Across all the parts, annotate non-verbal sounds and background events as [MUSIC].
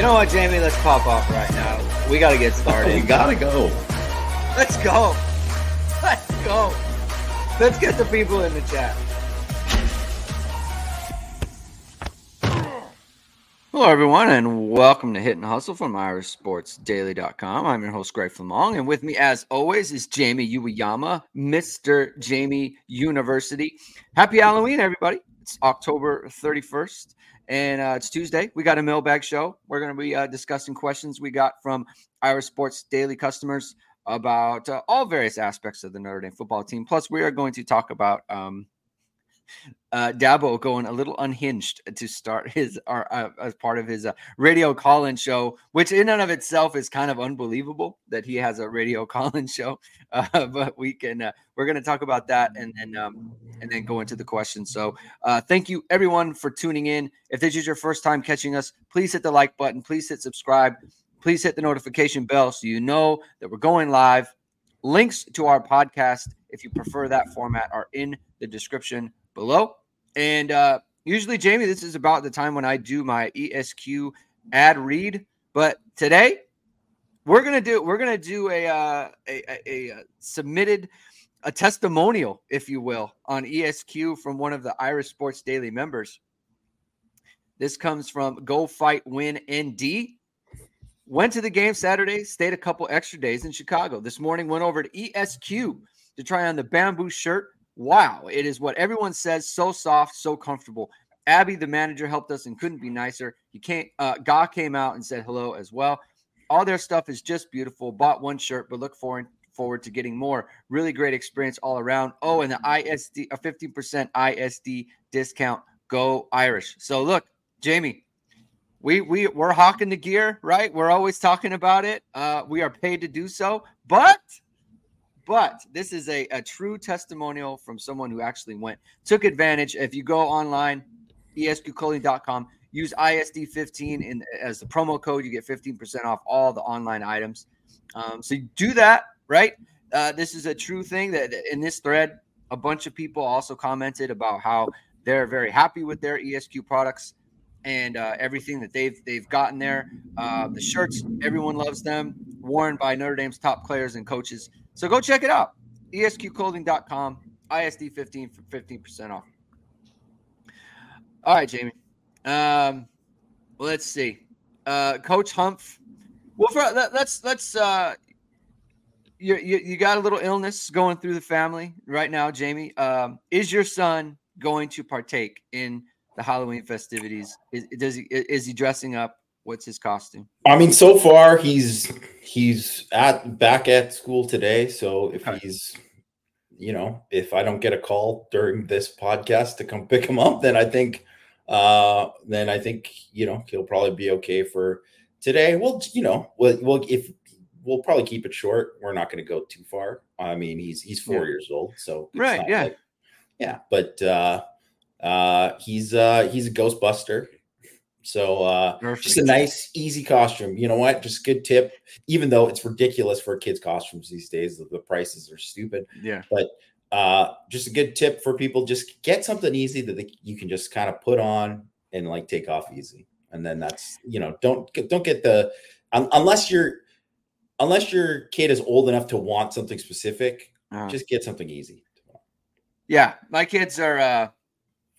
You know what, Jamie? Let's pop off right now. We got to get [LAUGHS] started. we gotta go. Let's go. Let's go. Let's get the people in the chat. Hello, everyone, and welcome to Hit and Hustle from IrishSportsDaily.com. I'm your host, Greg Flammang, and with me, as always, is Jamie Uyeyama, Mr. Jamie University. Happy Halloween, everybody. It's October 31st, and uh, it's Tuesday. We got a mailbag show. We're going to be uh, discussing questions we got from Irish Sports Daily customers about uh, all various aspects of the Notre Dame football team. Plus, we are going to talk about um, uh, Dabo going a little unhinged to start his uh, uh, as part of his uh, radio call-in show, which in and of itself is kind of unbelievable that he has a radio [LAUGHS] call-in show. Uh, but we can uh, we're going to talk about that and then um, and then go into the questions. So uh, thank you everyone for tuning in. If this is your first time catching us, please hit the like button. Please hit subscribe. Please hit the notification bell so you know that we're going live. Links to our podcast, if you prefer that format, are in the description below. And uh, usually, Jamie, this is about the time when I do my ESQ ad read. But today, we're gonna do we're gonna do a uh, a, a, a submitted a testimonial, if you will, on ESQ from one of the Irish Sports Daily members. This comes from Go Fight Win ND. Went to the game Saturday, stayed a couple extra days in Chicago. This morning went over to ESQ to try on the bamboo shirt Wow, it is what everyone says. So soft, so comfortable. Abby, the manager, helped us and couldn't be nicer. He came, uh, Ga came out and said hello as well. All their stuff is just beautiful. Bought one shirt, but look forward forward to getting more. Really great experience all around. Oh, and the ISD, a 15% ISD discount. Go Irish. So look, Jamie, we we we're hawking the gear, right? We're always talking about it. Uh, we are paid to do so, but but this is a, a true testimonial from someone who actually went, took advantage. If you go online, esqclothing.com, use ISD15 in, as the promo code, you get 15% off all the online items. Um, so do that, right? Uh, this is a true thing that in this thread, a bunch of people also commented about how they're very happy with their ESQ products and uh, everything that they've they've gotten there. Uh, the shirts, everyone loves them, worn by Notre Dame's top players and coaches. So go check it out. ESQclothing.com, ISD 15 for 15% off. All right, Jamie. Um, let's see. Uh, Coach Humph. Well, for, let, let's let's uh, you, you you got a little illness going through the family right now, Jamie. Um, is your son going to partake in the Halloween festivities? Is does he is he dressing up? What's his costume? I mean, so far he's he's at back at school today. So if he's you know, if I don't get a call during this podcast to come [LAUGHS] pick him up, then I think uh then I think, you know, he'll probably be okay for today. Well, you know, well, well if we'll probably keep it short. We're not going to go too far. I mean, he's he's four yeah. years old, so right, yeah, like, yeah. But uh, uh, he's uh, he's a Ghostbuster. So uh, Perfect. just a nice, easy costume. You know what? Just good tip. Even though it's ridiculous for kids' costumes these days, the, the prices are stupid. Yeah. But uh, just a good tip for people: just get something easy that they, you can just kind of put on and like take off easy. And then that's you know don't don't get the um, unless you're unless your kid is old enough to want something specific, uh-huh. just get something easy. Yeah, my kids are. uh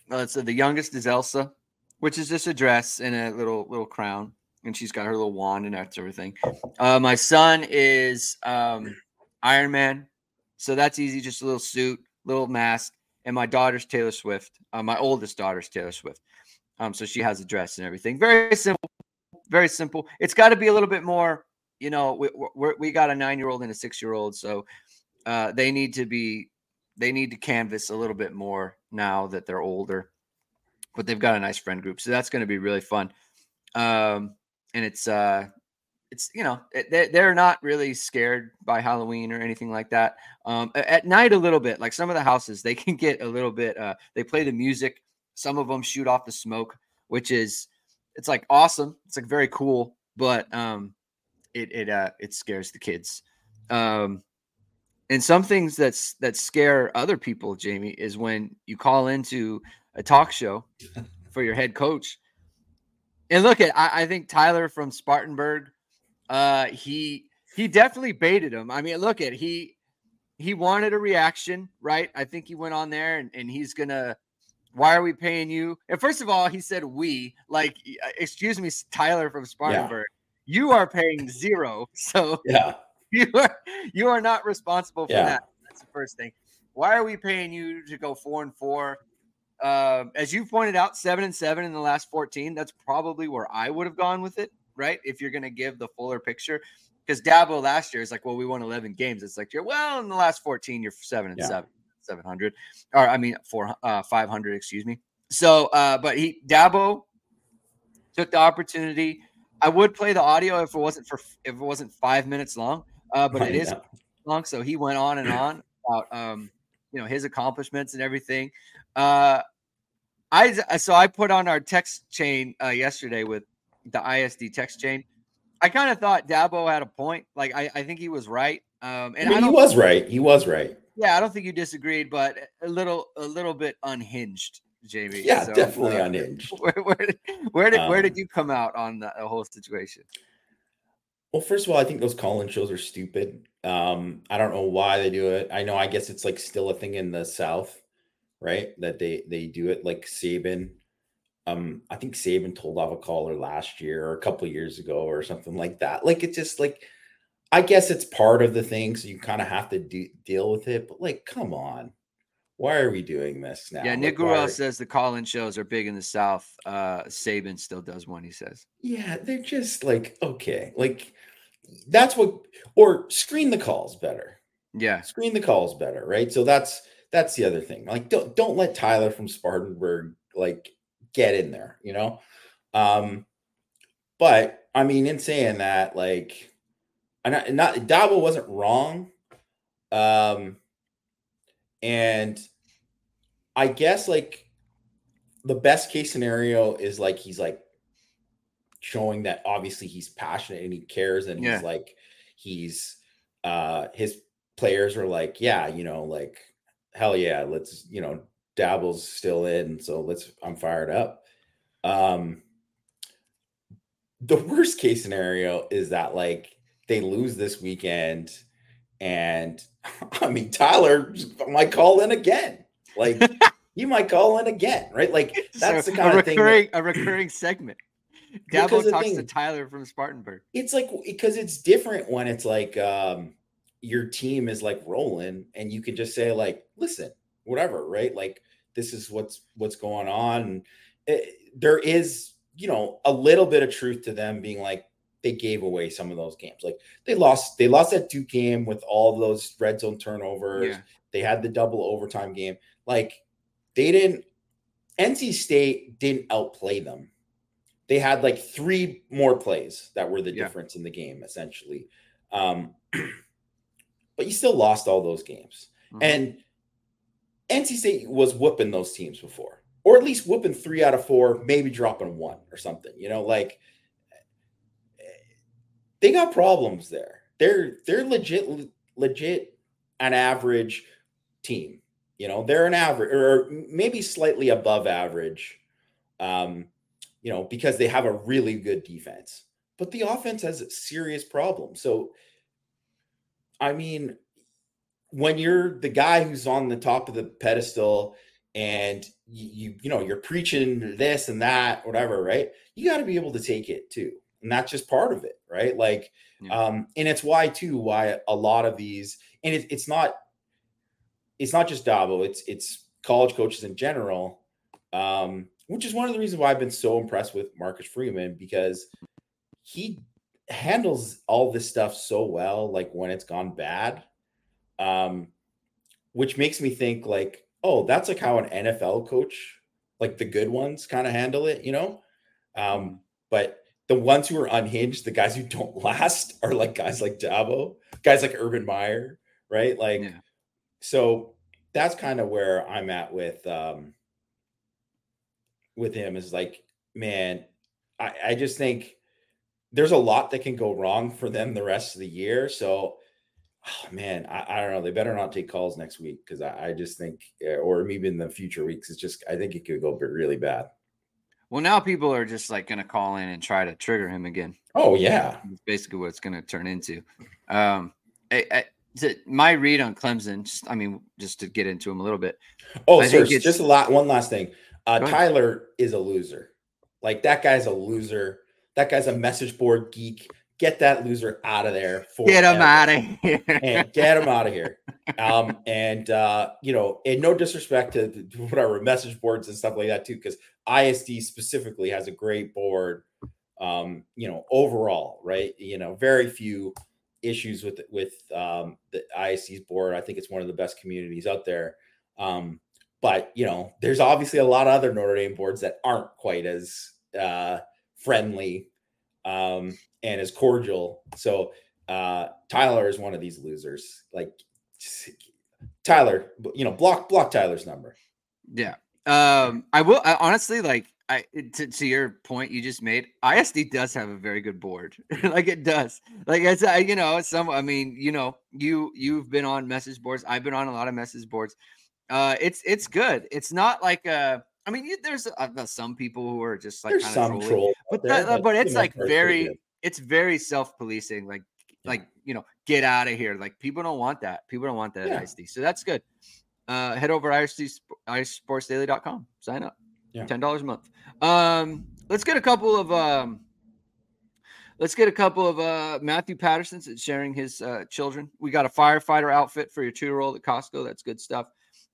Let's say the youngest is Elsa which is just a dress and a little little crown, and she's got her little wand and that's everything. Uh, my son is um, Iron Man, so that's easy. Just a little suit, little mask, and my daughter's Taylor Swift. Uh, my oldest daughter's Taylor Swift. Um, so she has a dress and everything. Very simple, very simple. It's got to be a little bit more. You know, we we we got a nine year old and a six year old, so uh, they need to be they need to canvas a little bit more now that they're older but they've got a nice friend group, so that's going to be really fun. Um, and it's uh, it's you know they're, they're not really scared by Halloween or anything like that. Um, at night a little bit, like some of the houses, they [LAUGHS] can get a little bit. Uh, they play the music. Some of them shoot off the smoke, which is it's like awesome. It's like very cool, but um, it it uh it scares the kids. Um, and some things that's that scare other people, Jamie, is when you call into a talk show [LAUGHS] for your head coach And look at I, I think Tyler from Spartanburg, uh, he he definitely baited him. I mean, look at he he wanted a reaction, right? I think he went on there and, and he's gonna why are we paying you? And first of all, he said we, like, uh, excuse me, Tyler from Spartanburg, yeah. you are paying zero. [LAUGHS] So yeah, [LAUGHS] you are you are not responsible for yeah. that. That's the first thing. Why are we paying you to go four and four? Uh, as you pointed out, seven and seven in the last 14. That's probably where I would have gone with it, right? If you're going to give the fuller picture. Because Dabo last year is like, well, we won 11 games. It's like, you're well, in the last 14, you're seven and yeah. seven. 700 or I mean, four, uh, 500, excuse me. So, uh, but he, Dabo took the opportunity. I would play the audio if it wasn't for, if it wasn't five minutes long, uh, but it is long. So he went on and [CLEARS THROAT] on about, um, you know, his accomplishments and everything. Uh, I, so I put on our text chain uh, yesterday with the ISD text chain. I kind of thought Dabo had a point. Like I, I think he was right. Um, and I mean, he was right. He was right. Yeah, I don't think you disagreed, but a little a little bit unhinged, Jamie. Yeah, so, definitely uh, unhinged. [LAUGHS] Where, where, did where did um, where did you come out on the, the, whole situation? Well, first of all, I think those call-in shows are stupid. Um, I don't know why they do it. I know, I guess it's like still a thing in the South, right? That they they do it like Saban. Um, I think Saban told off a caller last year or a couple years ago or something like that. Like it's just like I guess it's part of the thing, so you kind of have to de- deal with it. But like, come on, why are we doing this now? Yeah, Nick like, says the call-in shows are big in the South. Uh Saban still does one. He says. Yeah, they're just like okay, like that's what or screen the calls better. Yeah, screen the calls better, right? So that's that's the other thing. Like, don't don't let Tyler from Spartanburg like get in there, you know. Um, but I mean, in saying that, like and not, not Dabo wasn't wrong. Um, and I guess like the best case scenario is like he's like showing that obviously he's passionate and he cares and yeah. he's like he's uh his players are like yeah you know like hell yeah let's you know Dabo's still in so let's I'm fired up um the worst case scenario is that like they lose this weekend, and [LAUGHS] I mean Tyler might call in again. Like [LAUGHS] he might call in again, right? Like [LAUGHS] that's so the kind of thing. That, a recurring segment. Dabo talks thing, to Tyler from Spartanburg. It's like because it's different when it's like um your team is like rolling and you can just say like, listen, whatever, right? Like this is what's what's going on. It, eh, there is, you know, a little bit of truth to them being like, they gave away some of those games. Like they lost, they lost that Duke game with all those red zone turnovers. Yeah. They had the double overtime game. Like they didn't. NC State didn't outplay them. They had like three more plays that were the yeah. difference in the game, essentially. Um, [CLEARS THROAT] but you still lost all those games. Mm-hmm. And NC State was whooping those teams before, or at least whooping three out of four, maybe dropping one or something. You know, like they got problems there. They're they're legit legit an average team. You know, they're an average or maybe slightly above average. Um, you know, because they have a really good defense. But the offense has serious problems. So I mean, when you're the guy who's on the top of the pedestal and you, you, know you're preaching this and that whatever right you got to be able to take it too and that's just part of it right like yeah. um and it's why too why a lot of these and it, it's not it's not just Dabo it's it's college coaches in general um which is one of the reasons why I've been so impressed with Marcus Freeman because he handles all this stuff so well like when it's gone bad um which makes me think like oh that's like how an NFL coach like the good ones kind of handle it you know um but the ones who are unhinged, the guys who don't [LAUGHS] last are like guys like Dabo, guys like Urban Meyer, right? Like, yeah. so that's kind of where I'm at with um with him is like, man, I, I just think there's a lot that can go wrong for them the rest of the year. So oh, man, I, I, don't know. They better not take calls next week because I, I, just think, eh, or maybe in the future weeks, it's just I think it could go really bad. Well, now people are just like going to call in and try to trigger him again. Oh yeah, That's basically what it's going to turn into. Um, I, I, to- my read on Clemson, just I mean, just to get into him a little bit. Oh, sir, just a lot. One last thing. Uh. Tyler is a loser. Like that guy's a loser. That guy's a message board geek. Get that loser out of there. Get him out of here. and get him out of here. Um, and uh, you know, and no disrespect to, to whatever message boards and stuff like that too, because ISD specifically has a great board. Um, you know, overall, right? You know, very few issues with with um, the ISD's board. I think it's one of the best communities out there. Um, but you know, there's obviously a lot of other Notre Dame boards that aren't quite as uh, friendly um, and as cordial. So uh, Tyler is one of these losers. Like Tyler, you know, block block Tyler's number. Yeah. Um, I will I, honestly like I to, to your point you just made. ISD does have a very good board. [LAUGHS] like it does. Like it's uh, you know some. I mean you know you you've been on message boards. I've been on a lot of message boards. Uh, it's it's good. It's not like uh. I mean, you, there's uh, some people who are just like There's some troll, but there, that- but it's like very it's very self-policing like Yeah. like you know get out of here like people don't want that people don't want that Yeah. so that's good uh head over isportsdaily.com sign up Yeah. ten dollars a month um let's get a couple of um let's get a couple of uh Matthew Patterson's sharing his uh children we got a firefighter outfit for your two-year-old at Costco that's good stuff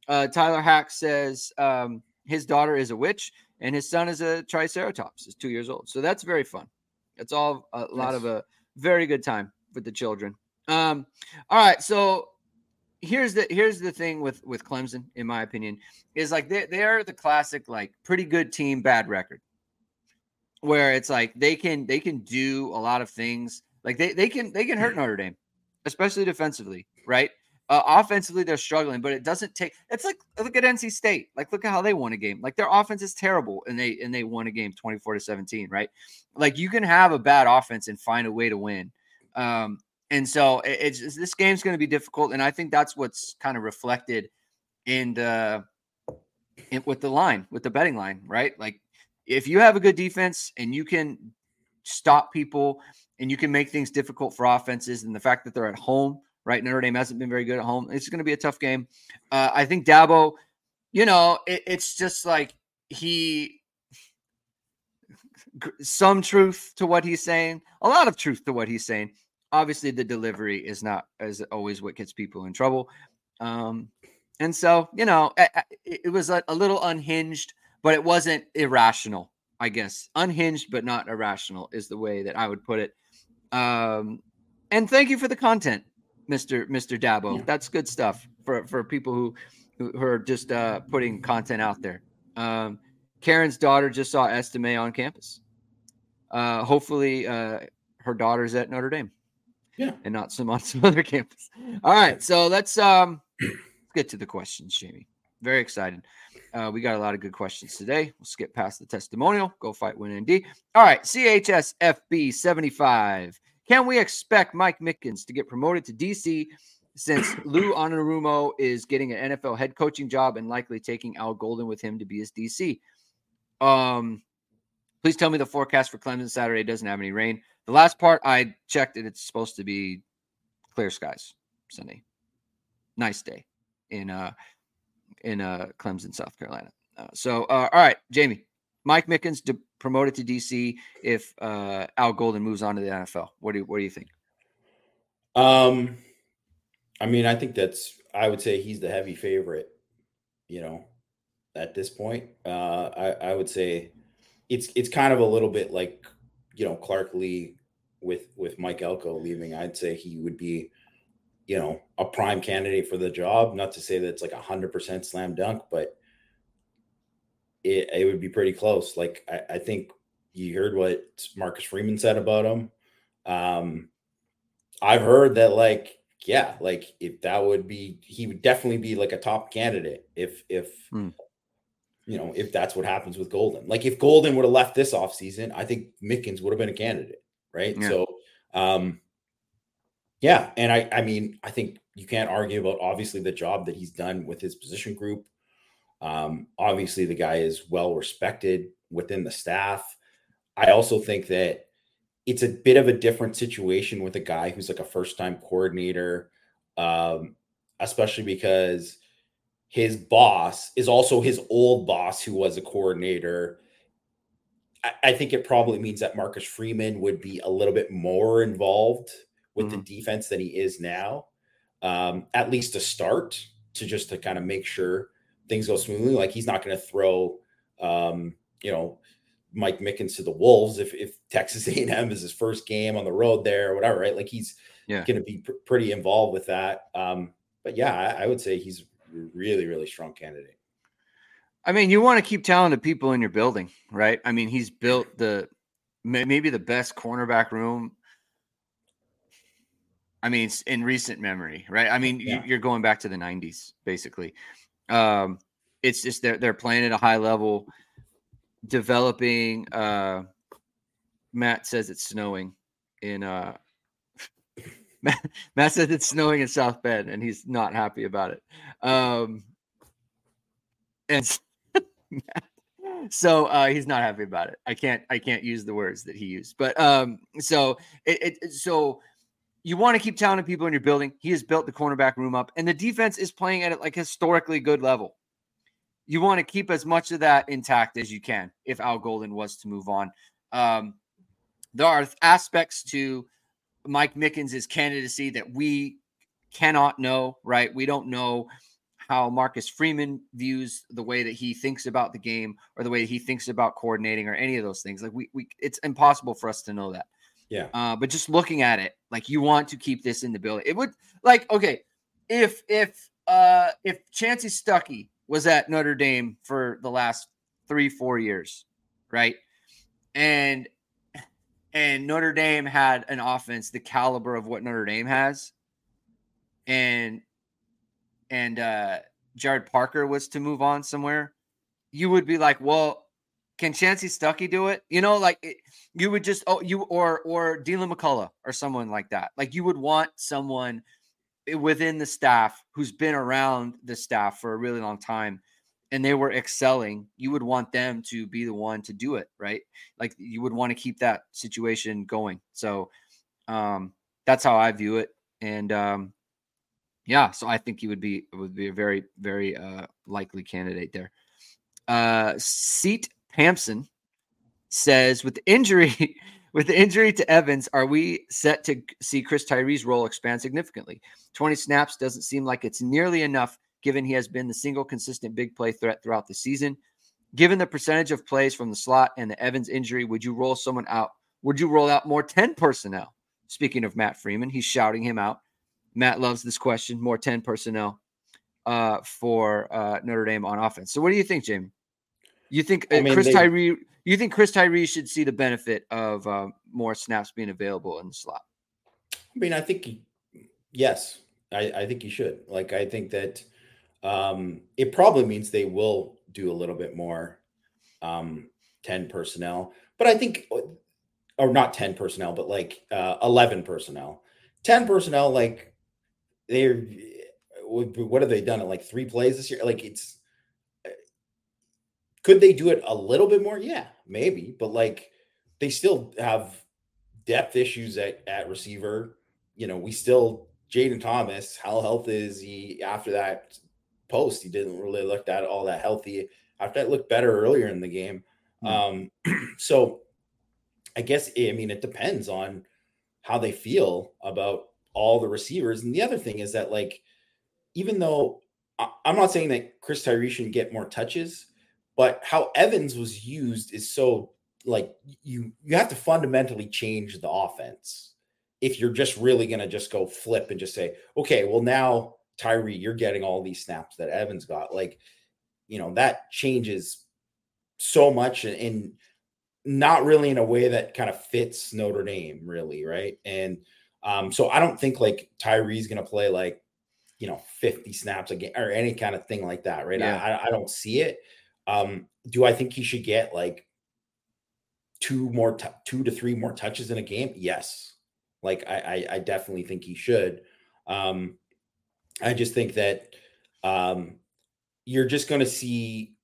uh Tyler Hack says um his daughter is a witch and his son is a triceratops is two years old so that's very fun it's all a lot of a very good time with the children. Um, all right, so here's the here's the thing with with Clemson, in my opinion, is like they they're the classic like pretty good team, bad record, where it's like they can they can do a lot of things. Like they they can they can hurt Notre Dame, especially defensively, right? Uh, offensively, they're struggling, but it doesn't take. It's like look at NC State. Like look at how they won a game. Like their offense is terrible, and they and they won a game twenty four to seventeen, right? Like you can have a bad offense and find a way to win. Um, and so it- it's this game's going to be difficult, and I think that's what's kind of reflected in the in, with the line, with the betting line, right? Like if you have a good defense and you can stop people and you can make things difficult for offenses, and the fact that they're at home, right? Notre Dame hasn't been very good at home. It's going to be a tough game. Uh, I think Dabo, you know, it, it's just like he some truth to what he's saying, a lot of truth to what he's saying. Obviously, the delivery is not as always what gets people in trouble. Um, and so, you know, it was a, a little unhinged, but it wasn't irrational, I guess. Unhinged, but not irrational is the way that I would put it. Um, and thank you for the content, Mr. Mr. Dabo. Yeah. That's good stuff for, for people who, who are just uh, putting content out there. Um, Karen's daughter just saw Estime on campus. Uh, hopefully, uh, her daughter's at Notre Dame. Yeah. and not some [LAUGHS] on some other campus. All right, so let's um let's get to the questions, Jamie. Very excited. Uh, we got a lot of good questions today. We'll skip past the testimonial. Go fight, win, ND. All right, CHSFB seventy five. Can we expect Mike Mickens to get promoted to DC since [COUGHS] Lou Anarumo is getting an NFL head coaching job and likely taking Al Golden with him to be his DC? Um, please tell me the forecast for Clemson Saturday doesn't have any rain. The last part I checked it, it's supposed to be clear skies Sunday. Nice day in uh in uh Clemson, South Carolina. Uh, so uh, all right, Jamie. Mike Mickens de- promoted to DC if uh Al Golden moves on to the NFL. What do you what do you think? Um, I mean, I think that's. I would say he's the heavy favorite. You know, at this point, uh, I I would say it's it's kind of a little bit like you know Clark Lea with with Mike Elko leaving. I'd say he would be, you know, a prime candidate for the job. Not to say that it's like a hundred percent slam dunk, but it it would be pretty close. Like I, I think you heard what Marcus Freeman said about him. Um, I've heard that like yeah, like if that would be he would definitely be like a top candidate if if Hmm. you know if that's what happens with Golden. Like if Golden would have left this offseason, I think Mickens would have been a candidate, right? Yeah. So um yeah, and I I mean I think you can't argue about obviously the job that he's done with his position group. Um obviously the guy is well respected within the staff. I also think that it's a bit of a different situation with a guy who's like a first time coordinator, um, especially because his boss is also his old boss who was a coordinator. I, I think it probably means that Marcus Freeman would be a little bit more involved with mm-hmm. the defense than he is now, um, at least to start, to just to kind of make sure things go smoothly. Like he's not going to throw, um, you know, Mike Mickens to the Wolves if if Texas [LAUGHS] A&M is his first game on the road there or whatever, right? Like he's yeah. going to be pr- pretty involved with that. Um, but yeah, I, I would say he's really really strong candidate. I mean, you want to keep talented people in your building, right? I mean, he's built the maybe the best cornerback room. I mean, in recent memory, right? I mean, yeah. you're going back to the '90s, basically. Um, it's just they're they're playing at a high level developing uh Matt says it's snowing in uh [LAUGHS] Matt, Matt says it's snowing in South Bend and he's not happy about it. Um and [LAUGHS] so uh he's not happy about it. I can't I can't use the words that he used. But um so it, it so you want to keep talented people in your building. He has built the cornerback room up, and the defense is playing at like historically good level you want to keep as much of that intact as you can if Al Golden was to move on. Um, there are aspects to Mike Mickens' candidacy that we cannot know, right? We don't know how Marcus Freeman views the way that he thinks about the game or the way he thinks about coordinating or any of those things. Like we, we it's impossible for us to know that. Yeah. Uh, but just looking at it, like you want to keep this in the building. It would like okay, if if uh if Chansi Stuckey was at Notre Dame for the last three, four years, right? And and Notre Dame had an offense the caliber of what Notre Dame has, and and uh Gerad Parker was to move on somewhere, you would be like, well, can Chansi Stuckey do it? You know, like it, you would just oh you or or Deland McCullough or someone like that. Like you would want someone within the staff who's been around the staff for a really long time and they were excelling, you would want them to be the one to do it, right? Like you would want to keep that situation going. So um that's how I view it. And um yeah, so I think he would be would be a very, very uh likely candidate there. Uh Seat Pampson says with the injury [LAUGHS] with the injury to Evans, are we set to see Chris Tyree's role expand significantly? 20 snaps doesn't seem like it's nearly enough given he has been the single consistent big play threat throughout the season. Given the percentage of plays from the slot and the Evans injury, would you roll someone out? Would you roll out more 10 personnel? Speaking of Matt Freeman, he's shouting him out. Matt loves this question more 10 personnel uh, for uh, Notre Dame on offense. So, what do you think, Jamie? You think uh, I mean, Chris they, Tyree you think Chris Tyree should see the benefit of uh, more snaps being available in the slot? I mean, I think he, yes, I, I think he should. Like, I think that um, it probably means they will do a little bit more um, 10 personnel, but I think, uh, or not 10 personnel, but like uh, 11 personnel. 10 personnel, like, they're what have they done at like three plays this year? Like, it's could they do it a little bit more? Yeah, maybe. But like they still have depth issues at, at receiver. You know, we still Jayden Thomas, how healthy is he after that post? He didn't really look that all that healthy. After that looked better earlier in the game. Mm. Um, [CLEARS THROAT] so I guess I mean it depends on how they feel about all the receivers. And the other thing is that like even though I'm not saying that Chris Tyree shouldn't get more touches, but how Evans was used is so like you you have to fundamentally change the offense if you're just really going to just go flip and just say, okay, well now Tyree, you're getting all these snaps that Evans got. Like, you know, that changes so much and, not really in a way that kind of fits Notre Dame, really, right? And um, so I don't think like Tyree's going to play like you know 50 snaps again or any kind of thing like that, right? Yeah. I, I don't see it. Um, do I think he should get like two more, t- two to three more touches in a game? Yes. Like I, I, I definitely think he should. Um, I just think that um, you're just going to see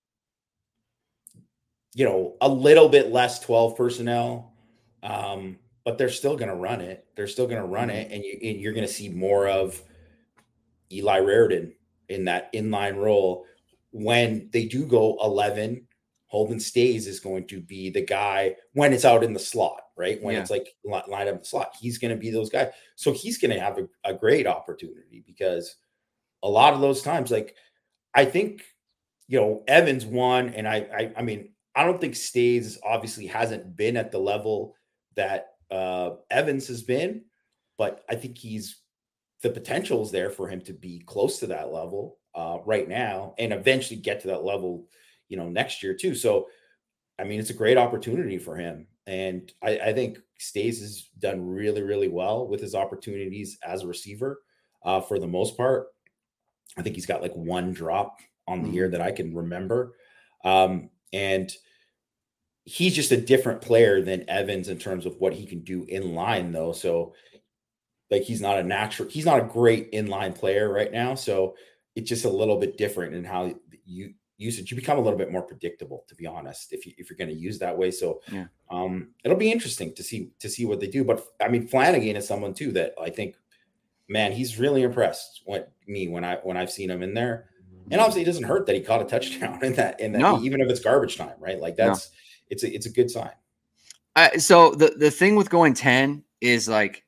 you know, a little bit less 12 personnel. Um, but they're still going to run it. They're still going to run mm-hmm. it, and, you, and you're going to see more of Eli Raridon in that inline role when they do go 11 Holden Staes is going to be the guy when it's out in the slot, right? When yeah. it's like line up the slot, he's going to be those guys. So he's going to have a, a, great opportunity because a lot of those times, like I think, you know, Evans won, and I, I, I mean, I don't think Staes obviously hasn't been at the level that uh, Evans has been, but I think he's the potential is there for him to be close to that level uh, right now and eventually get to that level you know, next year too. So, I mean, it's a great opportunity for him. And I, I think Staes has done really, really well with his opportunities as a receiver uh, for the most part. I think he's got like one drop on the year mm-hmm. that I can remember. Um, and he's just a different player than Evans in terms of what he can do in line, though. So, like, he's not a natural, he's not a great inline player right now. So, it's just a little bit different in how you usage, you become a little bit more predictable, to be honest, if you if you're going to use that way. So yeah. um, it'll be interesting to see to see what they do. But I mean, Flanagan is someone too that I think, man, he's really impressed what me when I when I've seen him in there. And obviously, it doesn't hurt that he caught a touchdown in that in that no. even if it's garbage time, right? Like that's no. it's a it's a good sign. Uh, so the the thing with going ten is like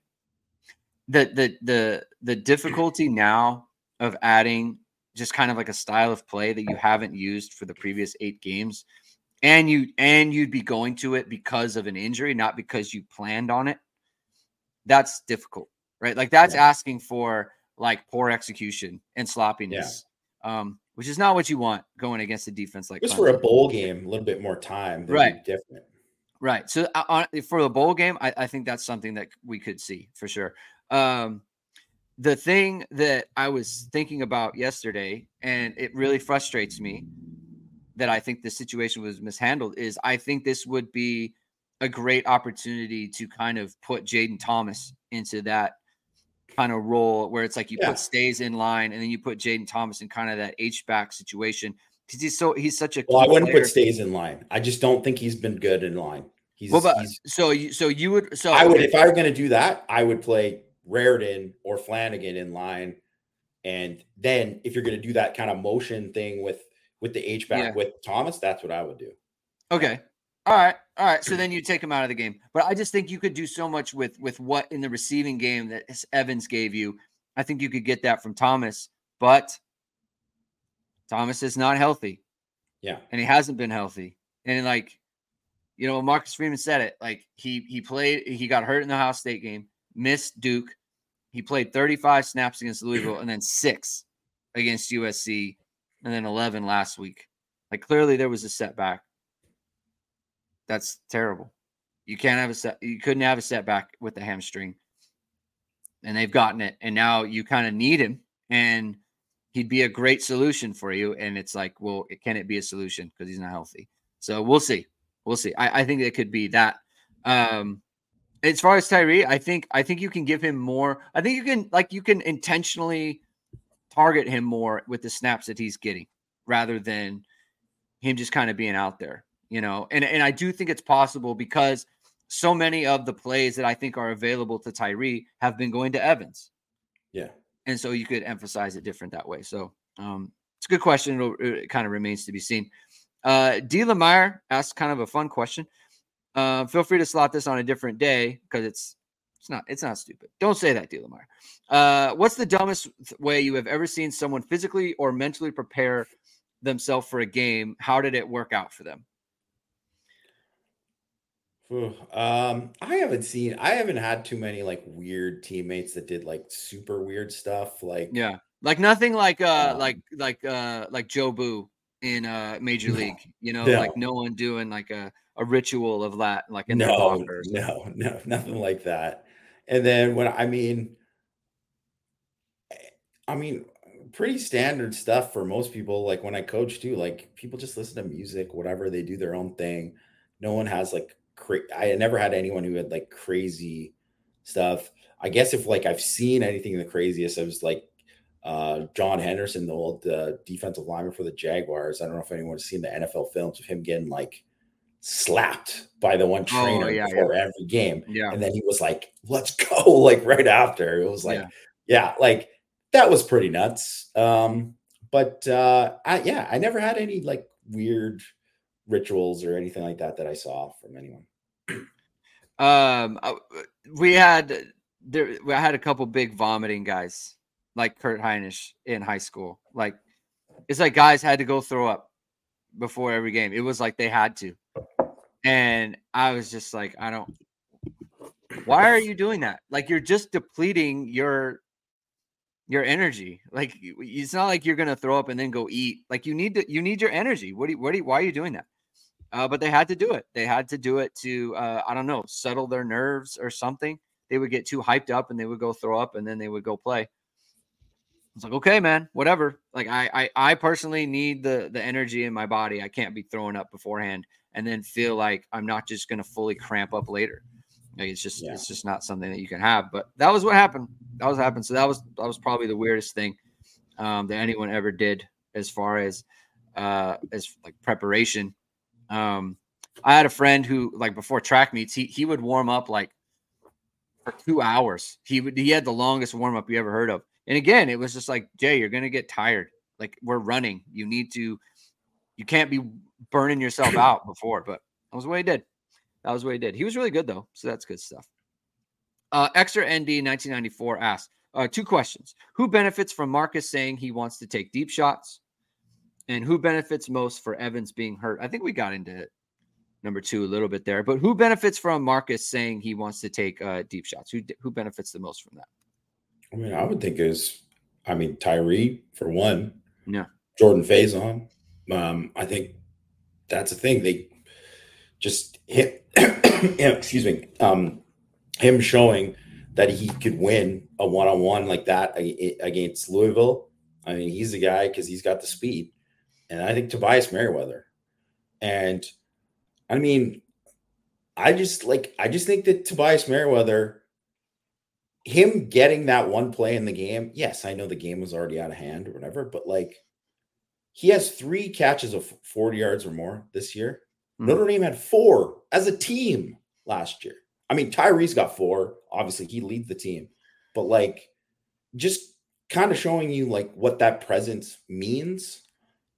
the the the the difficulty now of adding just kind of like a style of play that you haven't used for the previous eight games and you and you'd be going to it because of an injury not because you planned on it that's difficult right like that's yeah. asking for like poor execution and sloppiness yeah. um which is not what you want going against a defense like just Clemson. for a bowl game a little bit more time right different right so uh, for the bowl game I, I think that's something that we could see for sure um the thing that I was thinking about yesterday, and it really frustrates me that I think the situation was mishandled, is I think this would be a great opportunity to kind of put Jayden Thomas into that kind of role where it's like you yeah. put Staes in line and then you put Jayden Thomas in kind of that H back situation because he's so he's such a. Well, I wouldn't player. put Staes in line. I just don't think he's been good in line. He's, well, but, he's so you so you would so I would if I were going to do that I would play Raridon or Flanagan in line. And then if you're going to do that kind of motion thing with with the H back yeah. with Thomas, that's what I would do. Okay. All right. All right. So hmm. then you take him out of the game. But I just think you could do so much with with what in the receiving game that Evans gave you. I think you could get that from Thomas, but Thomas is not healthy. Yeah. And he hasn't been healthy. And like, you know, Marcus Freeman said it. Like he he played, he got hurt in the Ohio State game missed Duke. He played 35 snaps against Louisville and then six against USC and then 11 last week. Like clearly there was a setback. That's terrible. You can't have a set. You couldn't have a setback with the hamstring, and they've gotten it. And now you kind of need him, and he'd be a great solution for you. And it's like, well, can it be a solution because he's not healthy? So we'll see. We'll see. I, I think it could be that. Um, as far as Tyree, I think I think you can give him more. I think you can like you can intentionally target him more with the snaps that he's getting rather than him just kind of being out there, you know. And and I do think it's possible because so many of the plays that I think are available to Tyree have been going to Evans. Yeah. And so you could emphasize it different that way. So um it's a good question. It'll, it kind of remains to be seen. Uh D. Lamar asked kind of a fun question. Uh, feel free to slot this on a different day because it's it's not it's not stupid. Don't say that, Delamar. Uh, what's the dumbest way you have ever seen someone physically or mentally prepare themselves for a game? How did it work out for them? Um, I haven't seen. I haven't had too many like weird teammates that did like super weird stuff. Like yeah, like nothing like uh um, like like uh like Jobu in uh Major no, League. You know, no. like no one doing like a a ritual of that, like in no, no, no, nothing like that. And then when I mean, I mean, pretty standard stuff for most people. Like when I coach too, like people just listen to music, whatever they do their own thing. No one has like cra- I never had anyone who had like crazy stuff. I guess if like I've seen anything the craziest, it was like uh, John Henderson, the old uh, defensive lineman for the Jaguars. I don't know if anyone's seen the NFL films of him getting like slapped by the one trainer yeah, before every game. Yeah. And then he was like, let's [LAUGHS] go, like right after. It was like, Yeah. yeah, like that was pretty nuts. Um, but uh I yeah, I never had any like weird rituals or anything like that that I saw from anyone. Um, we had there. I had a couple big vomiting guys, like Kurt Heinisch in high school. Like it's like guys had to go throw up before every game. It was like they had to, and I was just like, I don't. Why are you doing that? Like you're just depleting your your energy. Like it's not like you're gonna throw up and then go eat. Like you need to. You need your energy. What do you? What do you? Why are you doing that? Uh, but they had to do it. They had to do it to, uh, I don't know, settle their nerves or something. They would get too hyped up and they would go throw up and then they would go play. It's like, okay, man, whatever. Like I, I, I personally need the the energy in my body. I can't be throwing up beforehand and then feel like I'm not just gonna fully cramp up later. Like it's just, Yeah. it's just not something that you can have. But that was what happened. That was what happened. So that was that was probably the weirdest thing um, that anyone ever did as far as uh, as like preparation um, I had a friend who, like, before track meets, he he would warm up like for two hours. He would he had the longest warm up you ever heard of. And again, it was just like Jay, you're gonna get tired. Like we're running, you need to, you can't be burning yourself out [COUGHS] before. But that was what he did. That was what he did. He was really good though, so that's good stuff. Uh, Extra ND 1994 asked uh, two questions: Who benefits from Marcus saying he wants to take deep shots? and who benefits most for Evans being hurt? I think we got into it number two a little bit there, but who benefits from Marcus saying he wants to take uh, deep shots? Who who benefits the most from that? I mean, I would think is, I mean, Tyree for one. Yeah. Jordan Faison. Um, I think that's a thing. They just hit. [COUGHS] excuse me. Um, him showing that he could win a one on one like that against Louisville. I mean, he's the guy because he's got the speed, and I think Tobias Merriweather, and I mean, I just like I just think that Tobias Merriweather him getting that one play in the game, yes, I know the game was already out of hand or whatever, but like he has three catches of 40 yards or more this year. Mhm. Notre Dame had four as a team last year. I mean, Tyree's got four. Obviously, he leads the team, but like just kind of showing you like what that presence means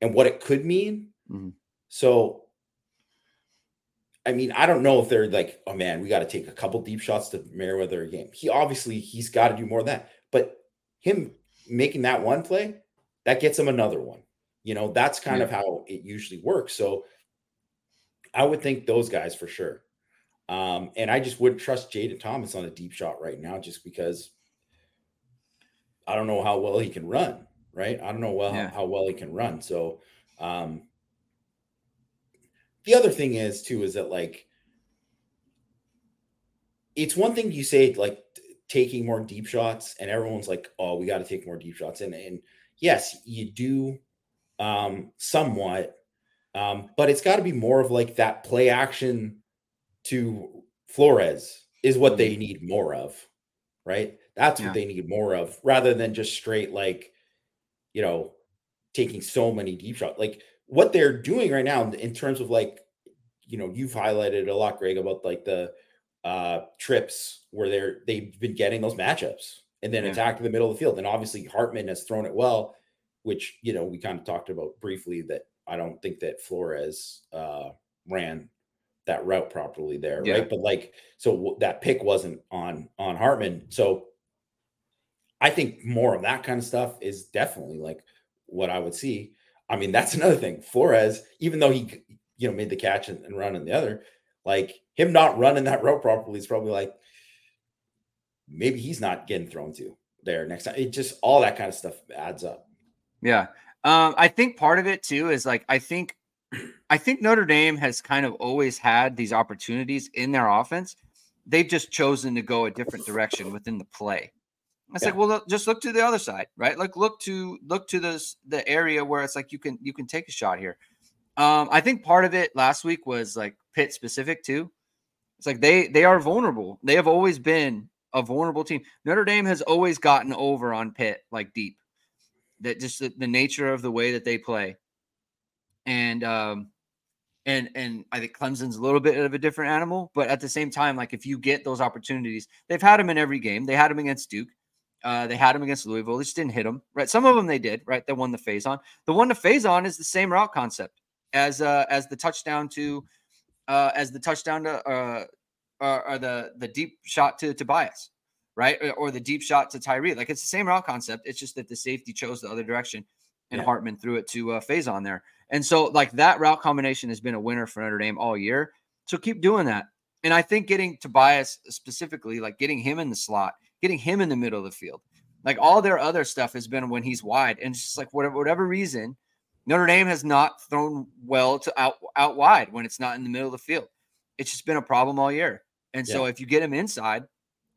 and what it could mean. Mhm. So I mean, I don't know if they're like, oh man, we got to take a couple deep shots to Merriweather a game. He obviously he's got to do more than that. But him making that one play, that gets him another one. You know, that's kind Yeah. of how it usually works. So I would think those guys for sure. Um, and I just wouldn't trust Jayden Thomas on a deep shot right now, just because I don't know how well he can run. Right? I don't know well Yeah. how well he can run. So um, the other thing is too is that like it's one thing you say like t- taking more deep shots and everyone's like oh we got to take more deep shots and and yes you do um somewhat. Um but it's got to be more of like that play action to Flores is what they need more of right? That's Yeah. what they need more of rather than just straight like you know taking so many deep shots. Like what they're doing right now in terms of like you know you've highlighted a lot greg about like the uh trips where they're they've been getting those matchups and then Yeah. attacking the middle of the field. And obviously hartman has thrown it well which you know we kind of talked about briefly that i don't think that flores uh ran that route properly there Yeah. right but like so that pick wasn't on on hartman so i think more of that kind of stuff is definitely like what i would see I mean, that's [LAUGHS] another thing. Flores, even though he, you know, made the catch and, and run in the other, like him not running that route properly is probably like maybe he's not getting thrown to there next time. It just all that kind of stuff adds up. Yeah. Um, I think part of it too is like I think [CLEARS THROAT] I think Notre Dame has kind of always had these opportunities in their offense. They've just chosen to go a different direction within the play. It's like, well, look- just look to the other side, right? Like look to look to this the area where it's like you can you can take a shot here. Um, I think part of it last week was like Pitt specific too. It's like they they are vulnerable. They have always been a vulnerable team. Notre Dame has always gotten over on Pitt like deep. That just the, the nature of the way that they play. And um and and I think Clemson's a little bit of a different animal, but at the same time, like if you get those opportunities, they've had them in every game. They had them against Duke. Uh, they had them against Louisville. They just didn't hit them, right? Some of them they did, right? They won the Faison. The one to Faison is the same route concept as uh as the touchdown to uh as the touchdown to uh or, or the the deep shot to Tobias, right? Or, or, the deep shot to Tyree. Like it's the same route concept. It's just that the safety chose the other direction and yeah. Hartman threw it to uh, Faison there. And so, like that route combination has been a winner for Notre Dame all year. So keep doing that. And I think getting Tobias specifically, like getting him in the slot, getting him in the middle of the field, like all their other stuff has been when he's wide. And just like whatever, whatever reason, Notre Dame has not thrown well to out out wide when it's not in the middle of the field. It's just been a problem all year. And yeah. so if you get him inside,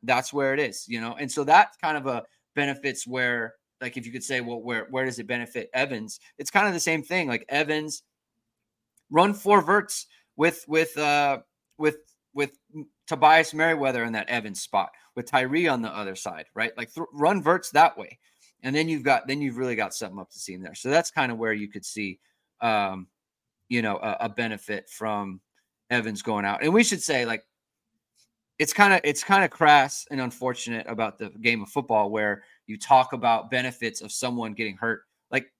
that's where it is, you know. And so that kind of a benefits where like if you could say, well, where where does it benefit Evans? It's kind of the same thing. Like Evans run four verts with with uh with with Tobias Merriweather in that Evans spot, with Tyree on the other side, right? Like th- run verts that way, and then you've got then you've really got something up to see in there. So that's kind of where you could see, um, you know, a, a benefit from Evans going out. And we should say like it's kind of it's kind of crass and unfortunate about the game of football where you talk about benefits of someone getting hurt. Like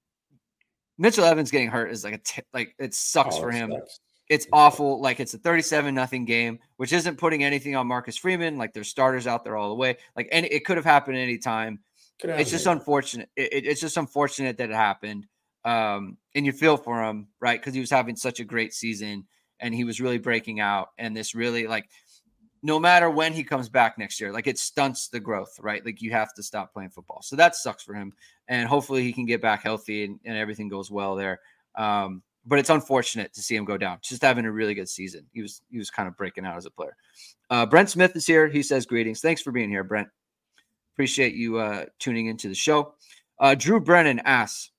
Mitchell Evans getting hurt is like a t- like it sucks oh, for him. Sucks. It's awful. Like it's a 37 nothing game, which isn't putting anything on Marcus Freeman. Like there's starters out there all the way. Like and it could have happened any time. It's just unfortunate. It, it, it's just unfortunate that it happened. Um, and you feel for him, right? Because he was having such a great season and he was really breaking out. And this really like no matter when he comes back next year. Like it stunts the growth, right? Like you have to stop playing football. So that sucks for him. And hopefully he can get back healthy and, and everything goes well there. Um, but it's unfortunate to see him go down. Just having a really good season. He was he was kind of breaking out as a player. Uh, Brent Smith is here. He says greetings. Thanks for being here, Brent. Appreciate you uh, tuning into the show. Uh, Drew Brennan asks,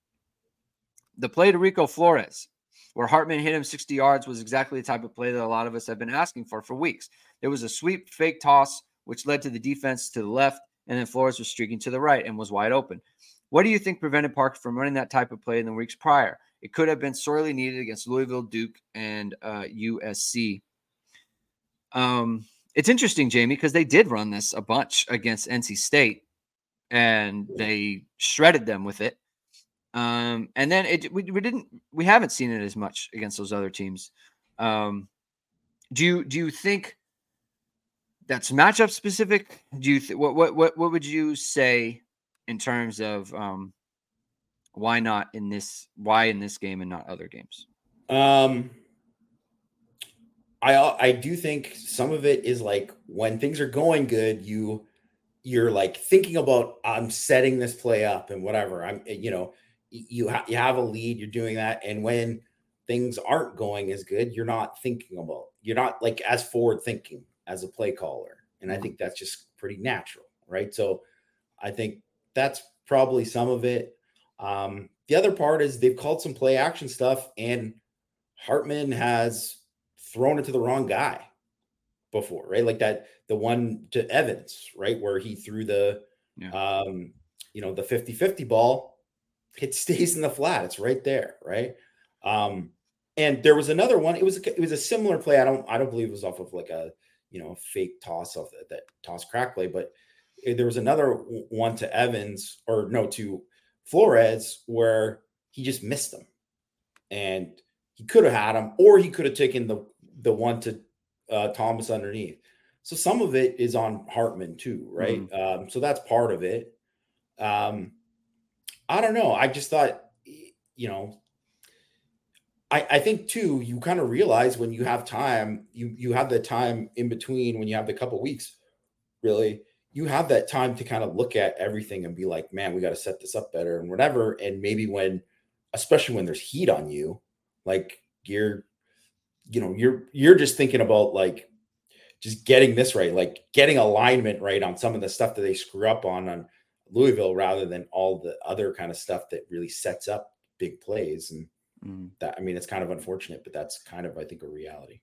the play to Rico Flores where Hartman hit him 60 yards was exactly the type of play that a lot of us have been asking for for weeks. There was a sweep fake toss, which led to the defense to the left, and then Flores was streaking to the right and was wide open. What do you think prevented Park from running that type of play in the weeks prior? It could have been sorely needed against Louisville, Duke, and uh, USC. Um, it's interesting, Jamie, because they did run this a bunch against NC State, and they shredded them with it. Um, and then it we, we didn't we haven't seen it as much against those other teams. Um, do you do you think that's matchup specific? Do you th- what what what what would you say in terms of um, why not in this why in this game and not other games? Um, I I do think some of it is like when things are going good, you you're like thinking about I'm setting this play up and whatever. I'm you know you ha- you have a lead, you're doing that, and when things aren't going as good, you're not thinking about you're not like as forward thinking as a play caller, and I think that's just pretty natural, right? So I think that's probably some of it. Um, the other part is they've called some play action stuff, and Hartman has thrown it to the wrong guy before, right? Like that, the one to Evans, right? Where he threw the, yeah. um, you know, the 50 50 ball it [LAUGHS] stays in the flat. It's right there, right? Um, and there was another one. It was a, it was a similar play. I don't I don't believe it was off of like a you know fake toss of that, that toss crack play, but there was another one to Evans or no to Flores where he just missed them, and he could have had him, or he could have taken the the one to uh, Thomas underneath. So some of it is on Hartman too, right? Mm-hmm. Um, so that's part of it. Um, I don't know. I just thought, you know, I, I think too, you kind of realize when you have time, you you have the time in between when you have the couple weeks, really, you have that time to kind of look at everything and be like, man, we got to set this up better and whatever. And maybe when, especially when there's heat on you, like you're, you know, you're you're just thinking about like just getting this right, like getting alignment right on some of the stuff that they screw up on on Louisville rather than all the other kind of stuff that really sets up big plays. And mm. that, I mean, it's kind of unfortunate, but that's kind of, I think, a reality.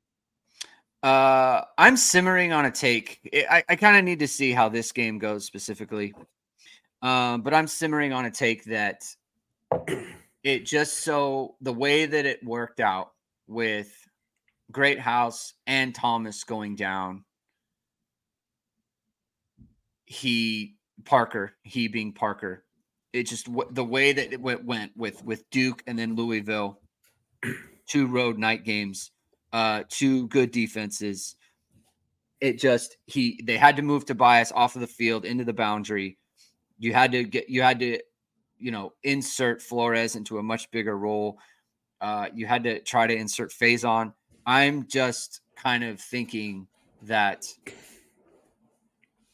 Uh, I'm simmering on a take. I, I kind of need to see how this game goes specifically. Um, but I'm simmering on a take that [CLEARS THROAT] it just so the way that it worked out with Greathouse and Thomas going down, he Parker, he being Parker, it just the way that it went, went with with Duke and then Louisville, [CLEARS THROAT] two road night games, uh, two good defenses. It just he they had to move Tobias off of the field into the boundary. You had to get you had to, you know, insert Flores into a much bigger role. Uh, you had to try to insert Faison. I'm just kind of thinking that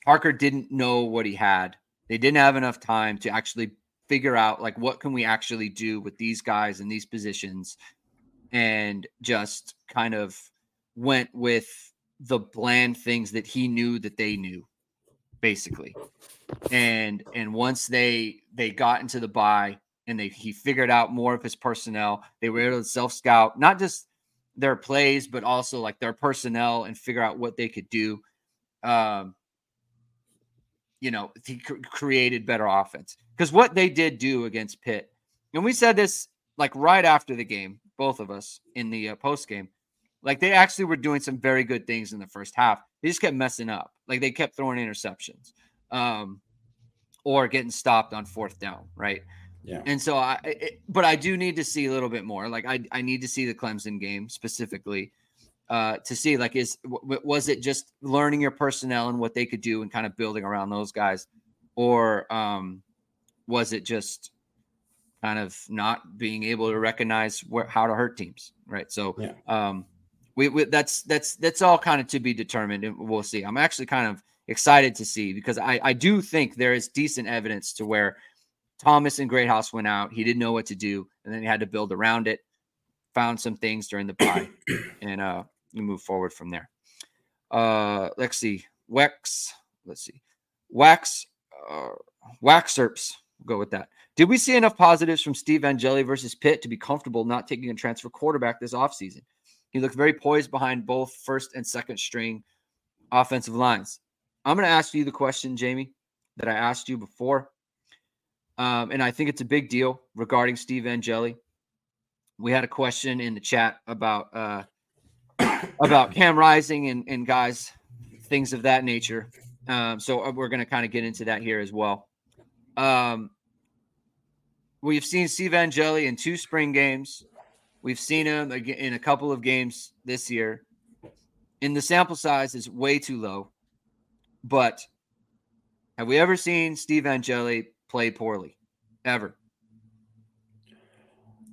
Parker didn't know what he had they didn't have enough time to actually figure out like what can we actually do with these guys in these positions. And just kind of went with the bland things that he knew that they knew basically. And and once they they got into the bye and they he figured out more of his personnel they were able to self scout not just their plays but also like their personnel and figure out what they could do. Um you know, he created better offense. Because what they did do against Pitt, and we said this like right after the game, both of us in the uh, post game, like they actually were doing some very good things in the first half. They just kept messing up. Like they kept throwing interceptions, um, or getting stopped on fourth down, right? Yeah. And so I, it, but I do need to see a little bit more. Like I, I need to see the Clemson game specifically uh, to see like is w- was it just learning your personnel and what they could do and kind of building around those guys, or um, was it just kind of not being able to recognize where, how to hurt teams, right? So yeah. um, we, we that's that's that's all kind of to be determined, and we'll see. I'm actually kind of excited to see because I I do think there is decent evidence to where Thomas and Greathouse went out. He didn't know what to do, and then he had to build around it. Found some things during the bye, [COUGHS] and uh, you move forward from there. Uh, let's see. Wex, let's see. Wax, uh, Waxerps, we'll go with that. Did we see enough positives from Steve Angeli versus Pitt to be comfortable not taking a transfer quarterback this offseason? He looked very poised behind both first and second string offensive lines. I'm going to ask you the question, Jamie, that I asked you before. Um, and I think it's a big deal regarding Steve Angeli. We had a question in the chat about uh, about Cam Rising and, and guys, things of that nature. Um, so uh, we're going to kind of get into that here as well. Um, we've seen Steve Angeli in two spring games. We've seen him in a couple of games this year. In the sample size is way too low, but have we ever seen Steve Angeli play poorly? Ever?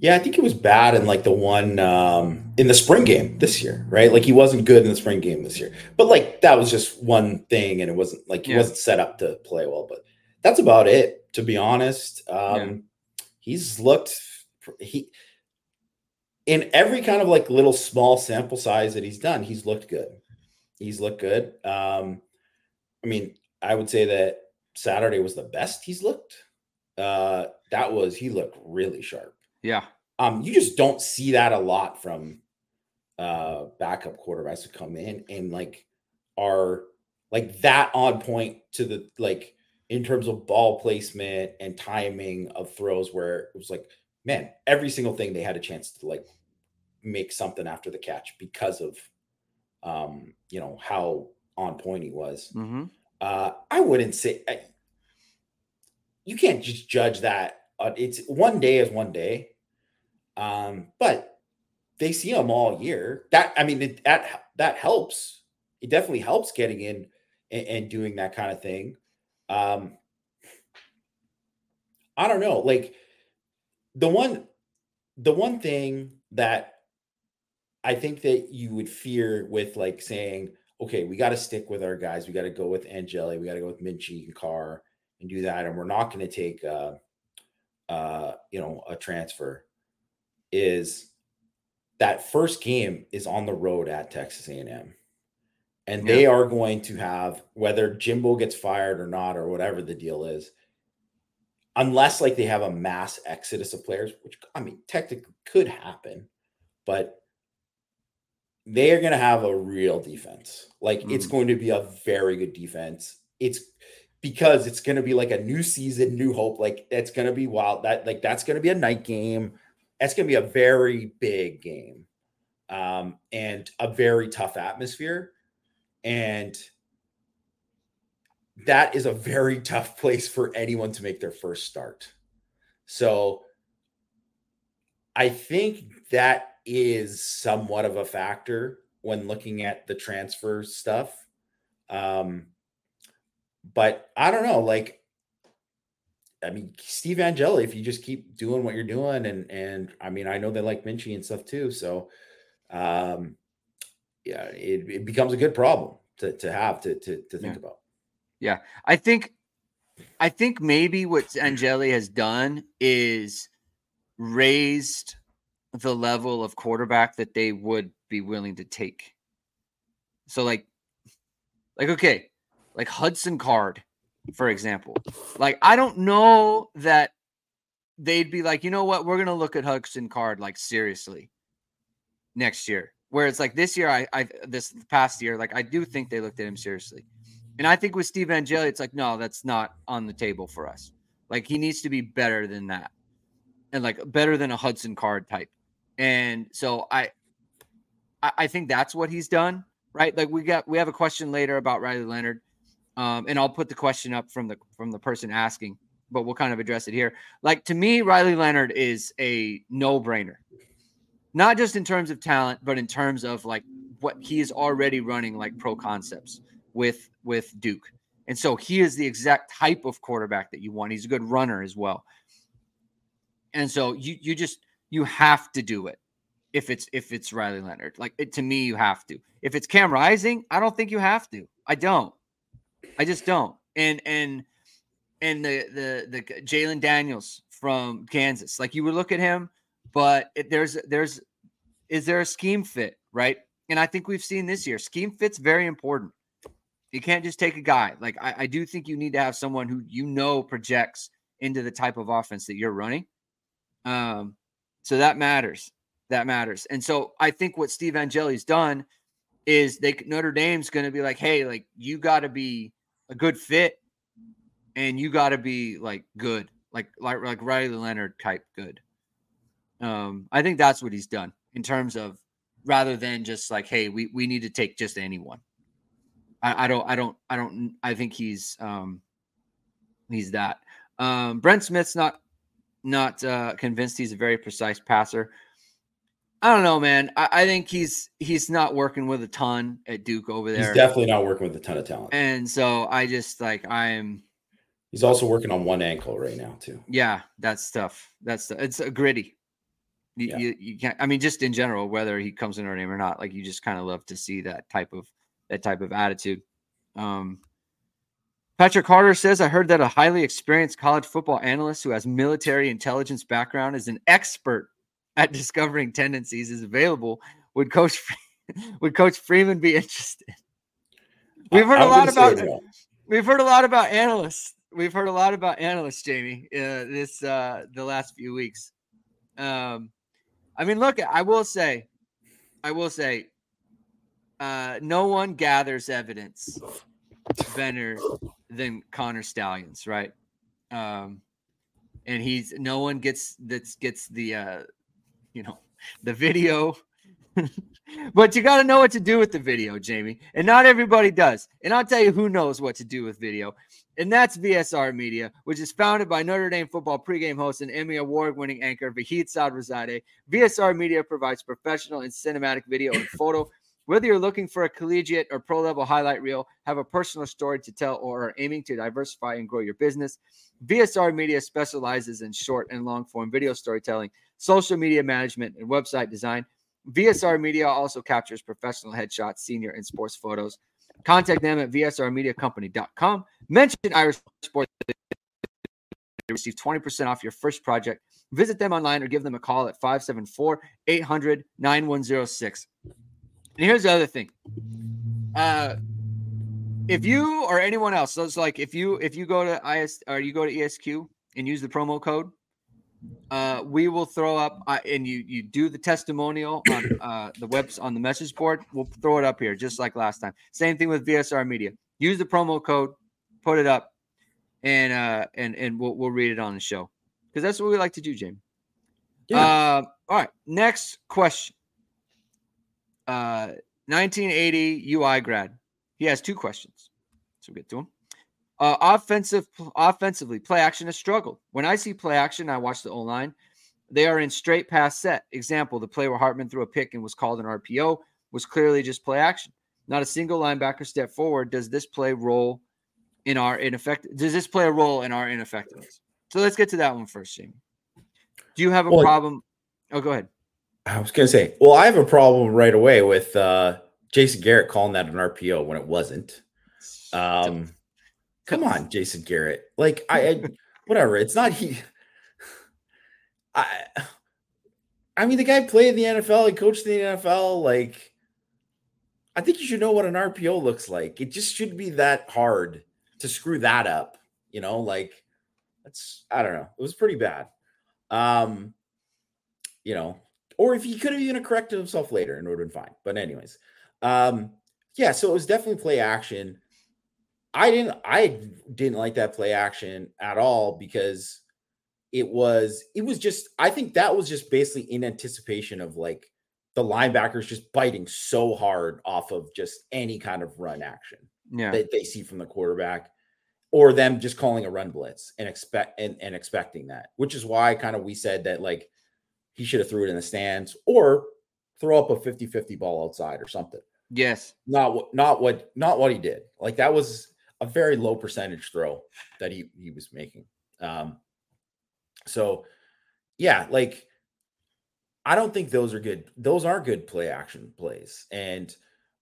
Yeah, I think he was bad in like the one um, in the spring game this year, right? Like he wasn't good in the spring game this year, but like that was just one thing, and it wasn't like he yeah. wasn't set up to play well. But that's about it, to be honest. Um, yeah. He's looked he in every kind of like little small sample size that he's done, he's looked good. He's looked good. Um, I mean, I would say that Saturday was the best he's looked. Uh, that was he looked really sharp. Yeah. Um, you just don't see that a lot from uh backup quarterbacks to come in and like are like that on point to the like in terms of ball placement and timing of throws where it was like man every single thing they had a chance to like make something after the catch because of um you know how on point he was mm-hmm. uh i wouldn't say I, you can't just judge that uh, it's one day is one day um, but they see them all year. That I mean, it, that that helps. It definitely helps getting in and, and doing that kind of thing. Um, I don't know, like the one the one thing that I think that you would fear with like saying, okay, we got to stick with our guys. We got to go with Angeli. We got to go with Minchey and Carr and do that. And we're not going to take, uh, uh, you know, a transfer is that first game is on the road at Texas A&M. And they are going to have whether Jimbo gets fired or not or whatever the deal is. Unless like they have a mass exodus of players, which I mean technically could happen, but they are going to have a real defense. Like mm. it's going to be a very good defense. It's because it's going to be like a new season, new hope. Like it's going to be wild. That like that's going to be a night game. That's going to be a very big game. um, and a very tough atmosphere. And that is a very [LAUGHS] tough place for anyone to make their first start. So I think that is somewhat of a factor when looking at the transfer stuff. Um, but I don't know, like I mean, Steve Angeli, if you just keep doing what you're doing, and and I mean, I know they like Minchey and stuff too, so um, yeah, it, it becomes a good problem to to have to to to think yeah. about. Yeah, I think I think maybe what Angeli has done is raised the level of quarterback that they would be willing to take. So like like okay, like Hudson Card, for example. Like I don't know that they'd be like, you know what, we're gonna look at Hudson Card like seriously next year. Where it's like this year, I, I this past year, like I do think they looked at him seriously. And I think with Steve Angeli, it's like, no, that's not on the table for us. Like he needs to be better than that. And like better than a Hudson Card type. And so I I think that's what he's done, right? Like we got we have a question later about Riley Leonard. Um, and I'll put the question up from the from the person asking, but we'll kind of address it here. Like to me, Riley Leonard is a no-brainer. Not just in terms of talent, but in terms of like what he is already running like pro concepts with with Duke. And so he is the exact type of quarterback that you want. He's a good runner as well. And so you you just you have to do it if it's if it's Riley Leonard. Like it, to me, you have to. If it's Cam Rising, I don't think you have to. I don't. I just don't. And and and the the the Jalon Daniels from Kansas, like you would look at him, but it, there's there's is there a scheme fit, right? And I think we've seen this year scheme fit's very important. You can't just take a guy. Like I, I do think you need to have someone who you know projects into the type of offense that you're running. Um, so that matters. That matters. And so I think what Steve Angeli's done is they Notre Dame's going to be like, hey, like you got to be a good fit, and you got to be like good, like like like Riley Leonard type good. Um, I think that's what he's done in terms of rather than just like, hey, we we need to take just anyone. I, I don't, I don't, I don't. I think he's um, he's that. Um, Brent Smith's not not uh, convinced he's a very precise passer. I don't know, man. I, I, think he's he's not working with a ton at Duke over there. He's definitely not working with a ton of talent. And so I just like I'm. He's also working on one ankle right now too. Yeah, that's tough. That's it's a gritty. You, yeah. you, you can't. I mean, just in general, whether he comes in our name or not, like you just kind of love to see that type of that type of attitude. Um, Patrick Carter says, I heard that a highly experienced college football analyst who has military intelligence background is an expert at discovering tendencies is available. Would Coach [LAUGHS] would Coach Freeman be interested? We've heard a lot about we've heard a lot about analysts. We've heard a lot about analysts, Jamie, uh, this uh, the last few weeks. Um, I mean, look, I will say, I will say, uh, no one gathers evidence better than Connor Stalions, right? Um, and he's no one gets that gets the uh, you know the video. [LAUGHS] but you got to know what to do with the video, Jamie. And not everybody does. And I'll tell you who knows what to do with video. And that's VSR Media, which is founded by Notre Dame football pregame host and Emmy award winning anchor Vahid Sadrzadeh. VSR Media provides professional and cinematic video and [COUGHS] photo whether you're looking for a collegiate or pro level highlight reel, have a personal story to tell, or are aiming to diversify and grow your business, VSR Media specializes in short and long form video storytelling, social media management, and website design. VSR Media also captures professional headshots, senior, and sports photos. Contact them at vsrmediacompany.com. Mention Irish Sports to receive 20% off your first project. Visit them online or give them a call at 574 800 9106. And here's the other thing. Uh, if you or anyone else, so it's like if you if you go to IS or you go to ESQ and use the promo code, uh, we will throw up uh, and you you do the testimonial on uh, the webs on the message board. We'll throw it up here just like last time. Same thing with VSR Media. Use the promo code, put it up, and uh and and we'll we'll read it on the show because that's what we like to do, Jamie. Yeah. Uh, all right. Next question. Uh, 1980 UI grad. He has two questions. So we'll get to him. Uh, offensive, offensively, play action has struggled. When I see play action, I watch the O line. They are in straight pass set. Example: the play where Hartman threw a pick and was called an RPO was clearly just play action. Not a single linebacker step forward. Does this play role in our ineffective? Does this play a role in our ineffectiveness? So let's get to that one first, Jamie. Do you have a well, problem? Oh, go ahead. I was gonna say, well, I have a problem right away with uh, Jason Garrett calling that an RPO when it wasn't. Um, come on, Jason Garrett. Like I, I [LAUGHS] whatever. It's not he. [SIGHS] I. I mean, the guy played in the NFL. He coached in the NFL. Like, I think you should know what an RPO looks like. It just shouldn't be that hard to screw that up. You know, like that's I don't know. It was pretty bad. Um, you know, or if he could have even corrected himself later and it would have been fine. But anyways, um, yeah, so it was definitely play action. I didn't I didn't like that play action at all because it was it was just I think that was just basically in anticipation of like the linebackers just biting so hard off of just any kind of run action yeah. that they see from the quarterback or them just calling a run blitz and expect and, and expecting that, which is why kind of we said that like he should have threw it in the stands or throw up a 50-50 ball outside or something. Yes. Not what not what not what he did. Like that was a very low percentage throw that he he was making. Um so yeah, like I don't think those are good. Those are good play action plays. And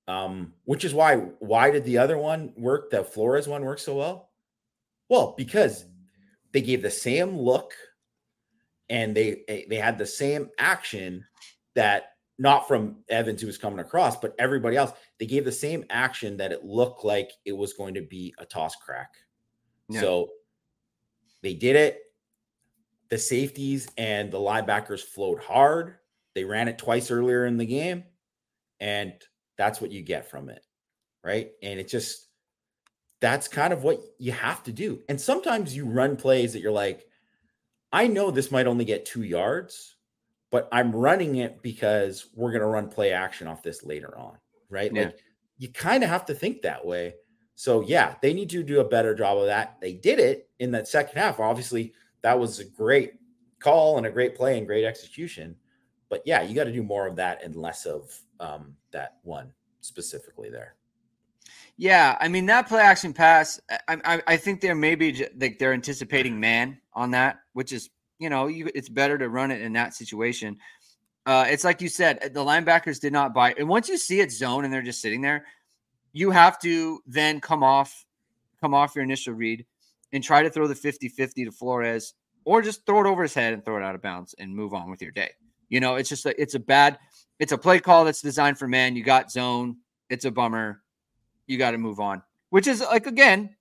um, which is why why did the other one work? The Flores one work so well? Well, because they gave the same look and they eh, they had the same action that not from Evans who was coming across, but everybody else. They gave the same action that it looked like it was going to be a toss crack. Yeah. So they did it. The safeties and the linebackers flowed hard. They ran it twice earlier in the game, and that's what you get from it, right? And it just that's kind of what you have to do. And sometimes you run plays that you're like, I know this might only get two yards, but I'm running it because we're going to run play action off this later on. Right. Yeah. Like you kind of have to think that way. So, yeah, they need to do a better job of that. They did it in that second half. Obviously, that was a great call and a great play and great execution. But yeah, you got to do more of that and less of um, that one specifically there. Yeah, I mean that play action pass. I, I, I think they're maybe like they're anticipating man on that, which is you know you, it's better to run it in that situation. Uh, it's like you said, the linebackers did not buy, and once you see it zone and they're just sitting there, you have to then come off, come off your initial read, and try to throw the 50-50 to Flores, or just throw it over his head and throw it out of bounds and move on with your day. You know, it's just a, it's a bad, it's a play call that's designed for man. You got zone. It's a bummer you got to move on. Which is like again,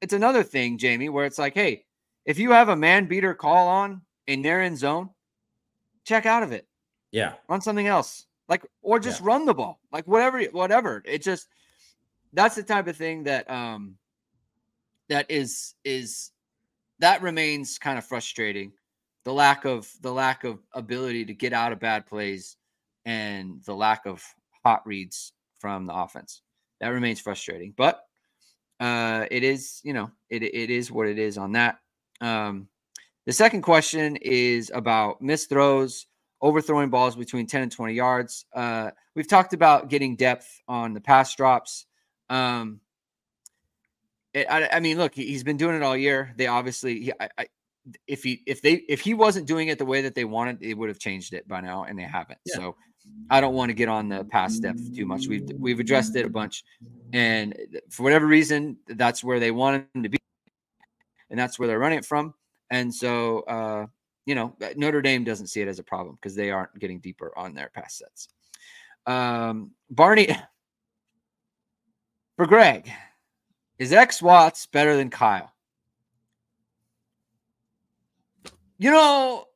it's another thing, Jamie, where it's like, hey, if you have a man beater call on and they're in zone, check out of it. Yeah. Run something else. Like or just yeah. run the ball. Like whatever whatever. It just that's the type of thing that um that is is that remains kind of frustrating. The lack of the lack of ability to get out of bad plays and the lack of hot reads from the offense that remains frustrating. But uh, it is, you know, it, it is what it is on that. Um, the second question is about missed throws, overthrowing balls between 10 and 20 yards. Uh, we've talked about getting depth on the pass drops. Um, it, I, I, mean, look, he's been doing it all year. They obviously, he, I, I, if he if they if he wasn't doing it the way that they wanted, they would have changed it by now, and they haven't. Yeah. So I don't want to get on the pass depth too much. We've we've addressed it a bunch, and for whatever reason, that's where they want him to be, and that's where they're running it from. And so, uh, you know, Notre Dame doesn't see it as a problem because they aren't getting deeper on their pass sets. Um, Barney [LAUGHS] for Greg, is X Watts better than Kyle? You know,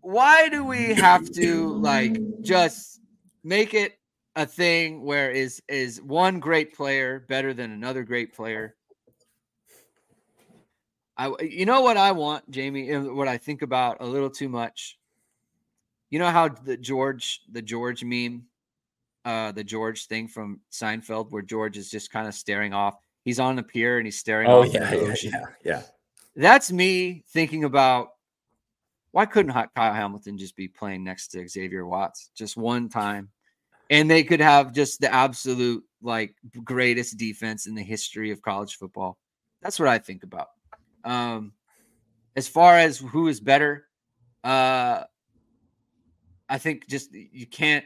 why do we have to like just make it a thing where is is one great player better than another great player? I you know what I want, Jamie, what I think about a little too much. You know how the George the George meme uh, the George thing from Seinfeld, where George is just kind of staring off. He's on the pier and he's staring. Oh yeah, yeah, yeah, yeah. That's me thinking about why couldn't Kyle Hamilton just be playing next to Xavier Watts just one time, and they could have just the absolute like greatest defense in the history of college football. That's what I think about. Um, as far as who is better, uh, I think just you can't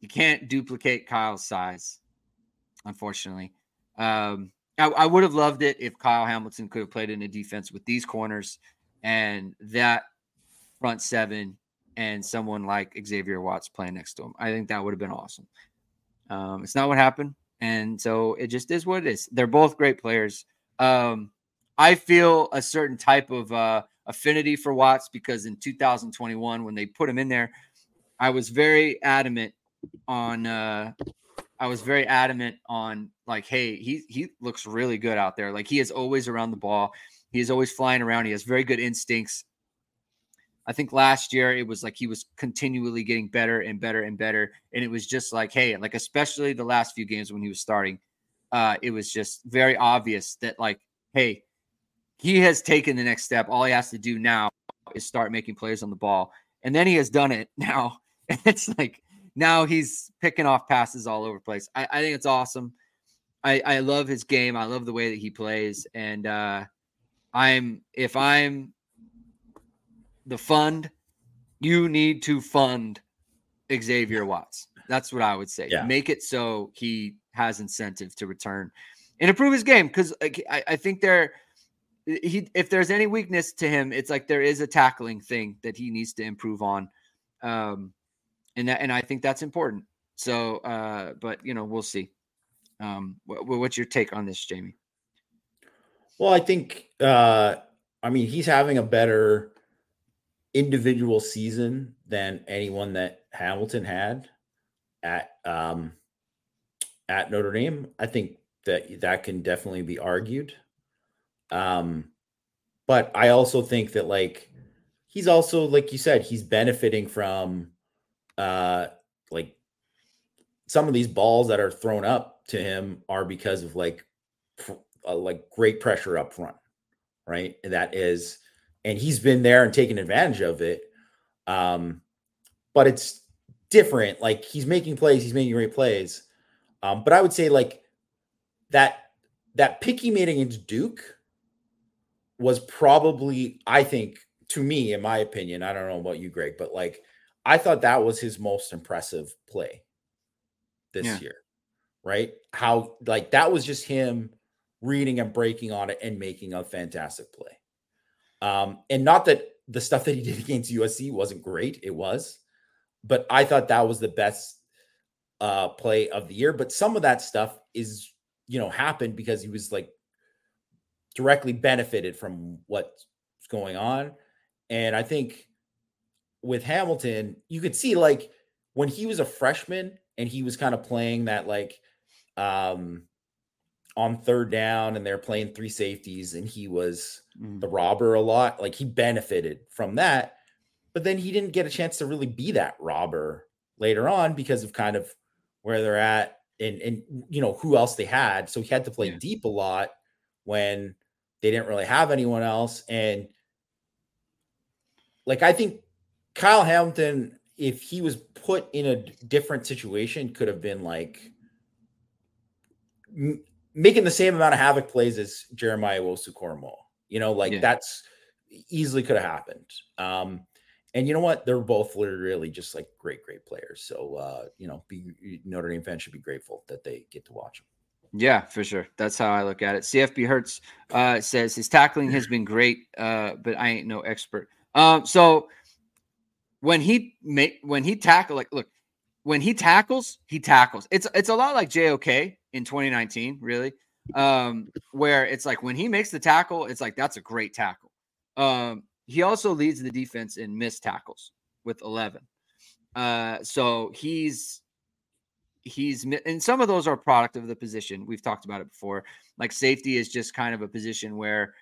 you can't duplicate Kyle's size, unfortunately. Um, I, I would have loved it if Kyle Hamilton could have played in a defense with these corners and that front seven and someone like Xavier Watts playing next to him. I think that would have been awesome. Um, it's not what happened. And so it just is what it is. They're both great players. Um, I feel a certain type of uh, affinity for Watts because in 2021, when they put him in there, I was very adamant on uh I was very adamant on like, hey, he he looks really good out there. Like he is always around the ball. He is always flying around. He has very good instincts. I think last year it was like he was continually getting better and better and better. And it was just like, hey, like especially the last few games when he was starting, uh, it was just very obvious that like, hey, he has taken the next step. All he has to do now is start making plays on the ball. And then he has done it [LAUGHS] now. And it's like now he's picking off passes all over the place. I, I think it's awesome. I, I love his game. I love the way that he plays. And uh, I'm if I'm the fund, you need to fund Xavier Watts. That's what I would say. Yeah. Make it so he has incentive to return and improve his game. Because like, I, I think there he if there's any weakness to him, it's like there is a tackling thing that he needs to improve on. Um, and that, and I think that's important. So, uh, but you know, we'll see. Um, what, what's your take on this, Jamie? Well, I think, uh, I mean, he's having a better individual season than anyone that Hamilton had at um, at Notre Dame. I think that that can definitely be argued. Um, but I also think that like he's also like you said, he's benefiting from uh, like some of these balls that are thrown up to him are because of like uh, like great pressure up front, right? And That is, and he's been there and taken advantage of it. Um, but it's different. Like he's making plays, he's making great plays. Um, but I would say like that that pick he made against Duke was probably, I think, to me, in my opinion, I don't know about you, Greg, but like I thought that was his most impressive play this yeah. year, right? How like that was just him reading and breaking on it and making a fantastic play. Um, and not that the stuff that he did [LAUGHS] against USC wasn't great, it was, but I thought that was the best uh play of the year. But some of that stuff is, you know, happened because he was like directly benefited from what's going on. And I think with Hamilton, you could see like when he was a freshman and he was kind of playing that like um on third down and they're playing three safeties and he was mm. the robber a lot, like he benefited from that. But then he didn't get a chance to really be that robber later on because of kind of where they're at and and you know who else they had. So he had to play yeah. deep a lot when they didn't really have anyone else. And like I think Kyle Hamilton, if he was put in a different situation, could have been like m- making the same amount of havoc plays as Jeremiah Owusu-Koramoah. You know, like yeah. that's easily could have happened. Um, and you know what? They're both really just like great, great players. So uh, you know, be Notre Dame fans should be grateful that they get to watch them. Yeah, for sure. That's how I look at it. CFB Hertz uh, says his tackling has been great, uh, but I ain't no expert. Um, so when he make when he tackle like look when he tackles he tackles it's it's a lot like JOK in 2019 really um where it's like when he makes the tackle it's like that's a great tackle um he also leads the defense in missed tackles with 11 uh so he's he's and some of those are product of the position we've talked about it before like safety is just kind of a position where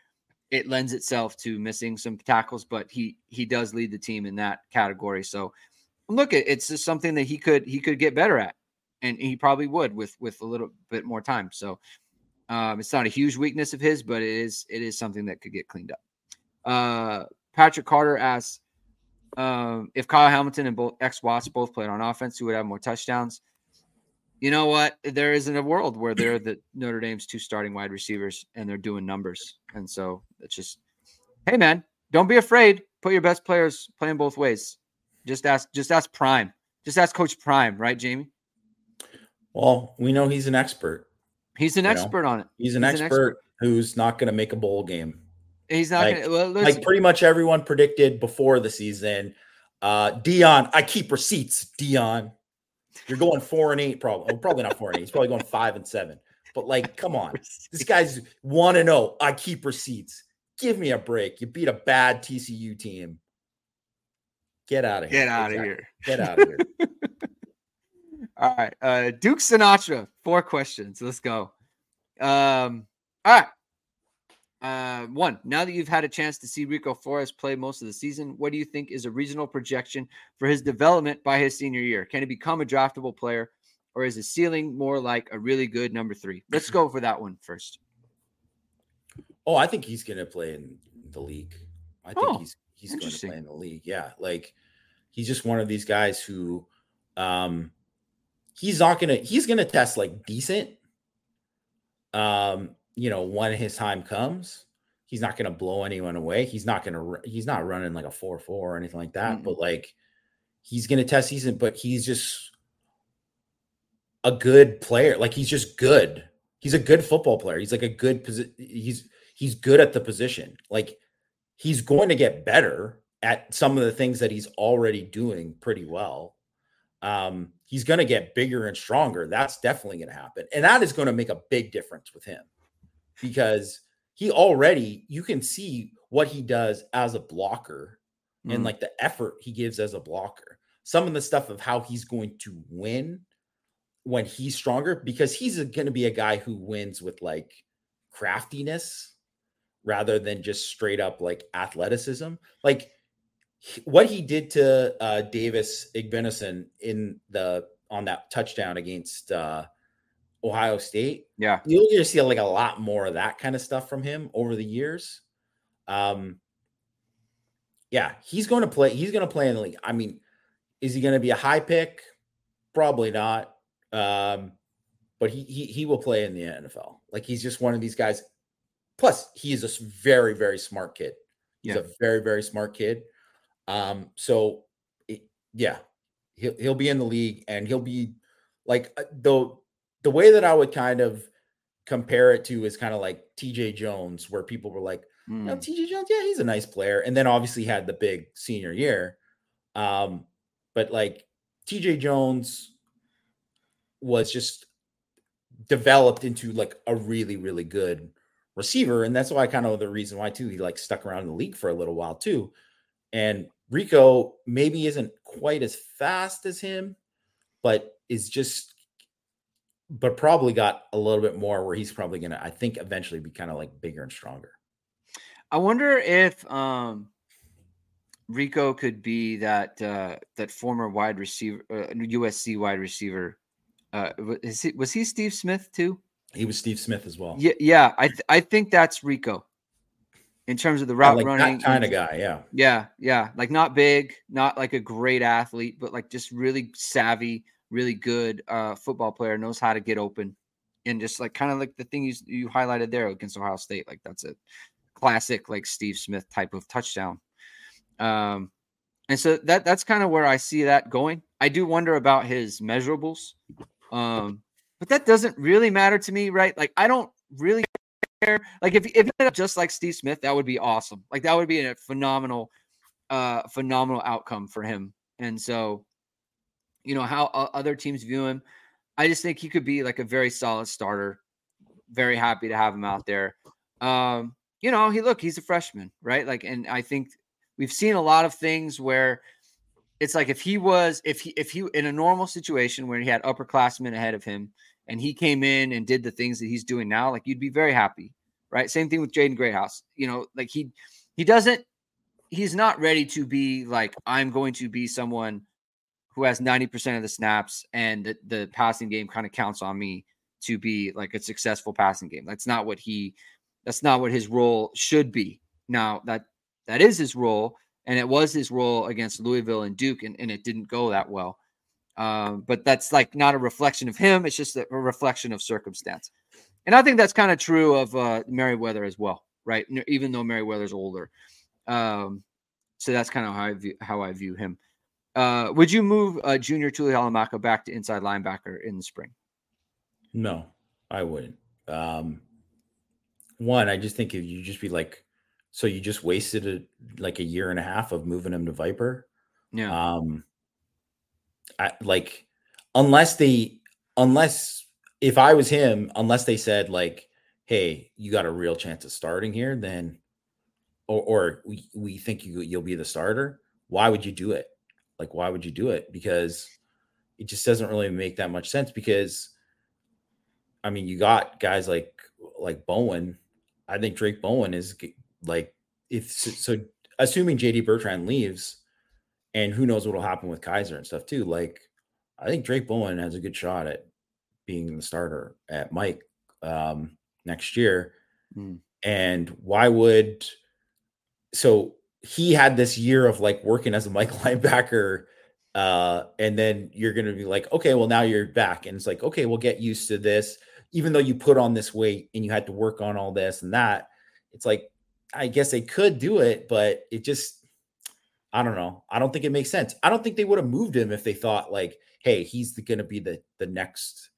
it lends itself to missing some tackles, but he he does lead the team in that category. So look, it's just something that he could he could get better at. and he probably would with with a little bit more time. So um, it's not a huge weakness of his, but it is it is something that could get cleaned up. Uh, Patrick Carter asks um, if Kyle Hamilton and both X Watts both played on offense, who would have more touchdowns? You know what? There isn't a world where they're the Notre Dame's two starting wide receivers and they're doing numbers, and so it's just, hey man, don't be afraid. Put your best players playing both ways. Just ask, just ask Prime. Just ask Coach Prime, right, Jamie? Well, we know he's an expert. He's an expert know? on it. He's an, he's expert, an expert, who's not going to make a bowl game. He's not like, gonna, well, like pretty much everyone predicted before the season. Uh Deion, I keep receipts. Deion, you're going four and eight, probably. Well, probably not four and eight. He's probably going five and seven. But like, come on, this guy's one and zero. I keep receipts. Give me a break. You beat a bad TCU team. Get out of here. Get out exactly. of here. Get out of here. [LAUGHS] all right. Uh Duke Sinatra, four questions. Let's go. Um, all right. Uh, one, now that you've had a chance to see Rico Flores play most of the season, what do you think is a reasonable projection for his development by his senior year? Can he become a draftable player, or is his ceiling more like a really good number three? Let's go for that one first. Oh, I think he's going to play in the league. I think oh, he's he's going to play in the league. Yeah, like he's just one of these guys who, um, he's not gonna he's gonna test like decent. Um, you know, when his time comes, he's not going to blow anyone away. He's not going to, he's not running like a 4 4 or anything like that, mm-hmm. but like he's going to test season, but he's just a good player. Like he's just good. He's a good football player. He's like a good position. He's, he's good at the position. Like he's going to get better at some of the things that he's already doing pretty well. Um, he's going to get bigger and stronger. That's definitely going to happen. And that is going to make a big difference with him because he already you can see what he does as a blocker mm. and like the effort he gives as a blocker. Some of the stuff of how he's going to win when he's stronger because he's going to be a guy who wins with like craftiness rather than just straight up like athleticism. Like what he did to uh, Davis Igbinosun in the on that touchdown against uh, Ohio State. Yeah. You'll just see like a lot more of that kind of stuff from him over the years. Um yeah, he's going to play he's going to play in the league. I mean, is he going to be a high pick? Probably not. Um but he he he will play in the NFL. Like he's just one of these guys. Plus, he is a very very smart kid. He's yeah. a very very smart kid. Um so it, yeah, he'll he'll be in the league and he'll be like uh, though the way that I would kind of compare it to is kind of like TJ Jones, where people were like, mm. no, TJ Jones, yeah, he's a nice player. And then obviously had the big senior year. Um, but like TJ Jones was just developed into like a really, really good receiver. And that's why kind of the reason why too he like stuck around in the league for a little while too. And Rico maybe isn't quite as fast as him, but is just but probably got a little bit more where he's probably going to, I think, eventually be kind of like bigger and stronger. I wonder if um, Rico could be that uh, that former wide receiver, uh, USC wide receiver. Uh, was, he, was he Steve Smith too? He was Steve Smith as well. Yeah, yeah. I th- I think that's Rico in terms of the route yeah, like running kind of guy. Yeah, yeah, yeah. Like not big, not like a great athlete, but like just really savvy, really good uh, football player, knows how to get open, and just like kind of like the thing you you highlighted there against Ohio State, like that's a classic like Steve Smith type of touchdown. Um, and so that that's kind of where I see that going. I do wonder about his measurables, um, but that doesn't really matter to me, right? Like I don't really care. Like if if just like Steve Smith, that would be awesome. Like that would be a phenomenal, uh, phenomenal outcome for him. And so you know how other teams view him. I just think he could be like a very solid starter. Very happy to have him out there. Um, you know, he look, he's a freshman, right? Like, and I think we've seen a lot of things where it's like if he was if he if he in a normal situation where he had upperclassmen ahead of him and he came in and did the things that he's doing now, like you'd be very happy, right? Same thing with Jaden Greathouse. You know, like he he doesn't he's not ready to be like I'm going to be someone who has 90% of the snaps and the, the passing game kind of counts on me to be like a successful passing game. That's not what he that's not what his role should be. Now that that is his role, and it was his role against Louisville and Duke, and, and it didn't go that well. Um, but that's like not a reflection of him. It's just a, a reflection of circumstance. And I think that's kind of true of uh, Merriweather as well, right? Even though Merriweather's older. Um, so that's kind of how I view, how I view him. Uh, would you move uh, Junior Tuihalamaka back to inside linebacker in the spring? No, I wouldn't. Um, one, I just think if you just be like, so you just wasted a, like a year and a half of moving him to Viper. Yeah. Um, I, like unless they unless if I was him, unless they said like, hey, you got a real chance of starting here, then or, or we, we think you you'll be the starter, why would you do it? Like, why would you do it? Because it just doesn't really make that much sense. Because I mean, you got guys like like Bowen. I think Drayk Bowen is like if so. Assuming JD Bertrand leaves, and who knows what will happen with Kiser and stuff too. Like, I think Drayk Bowen has a good shot at being the starter at Mike um, next year. Mm. And why would so he had this year of like working as a Mike [LAUGHS] linebacker, uh, and then you're gonna be like, okay, well now you're back, and it's like, okay, we'll get used to this. Even though you put on this weight and you had to work on all this and that, it's like I guess they could do it, but it just I don't know. I don't think it makes sense. I don't think they would have moved him if they thought like, hey, he's going to be the the next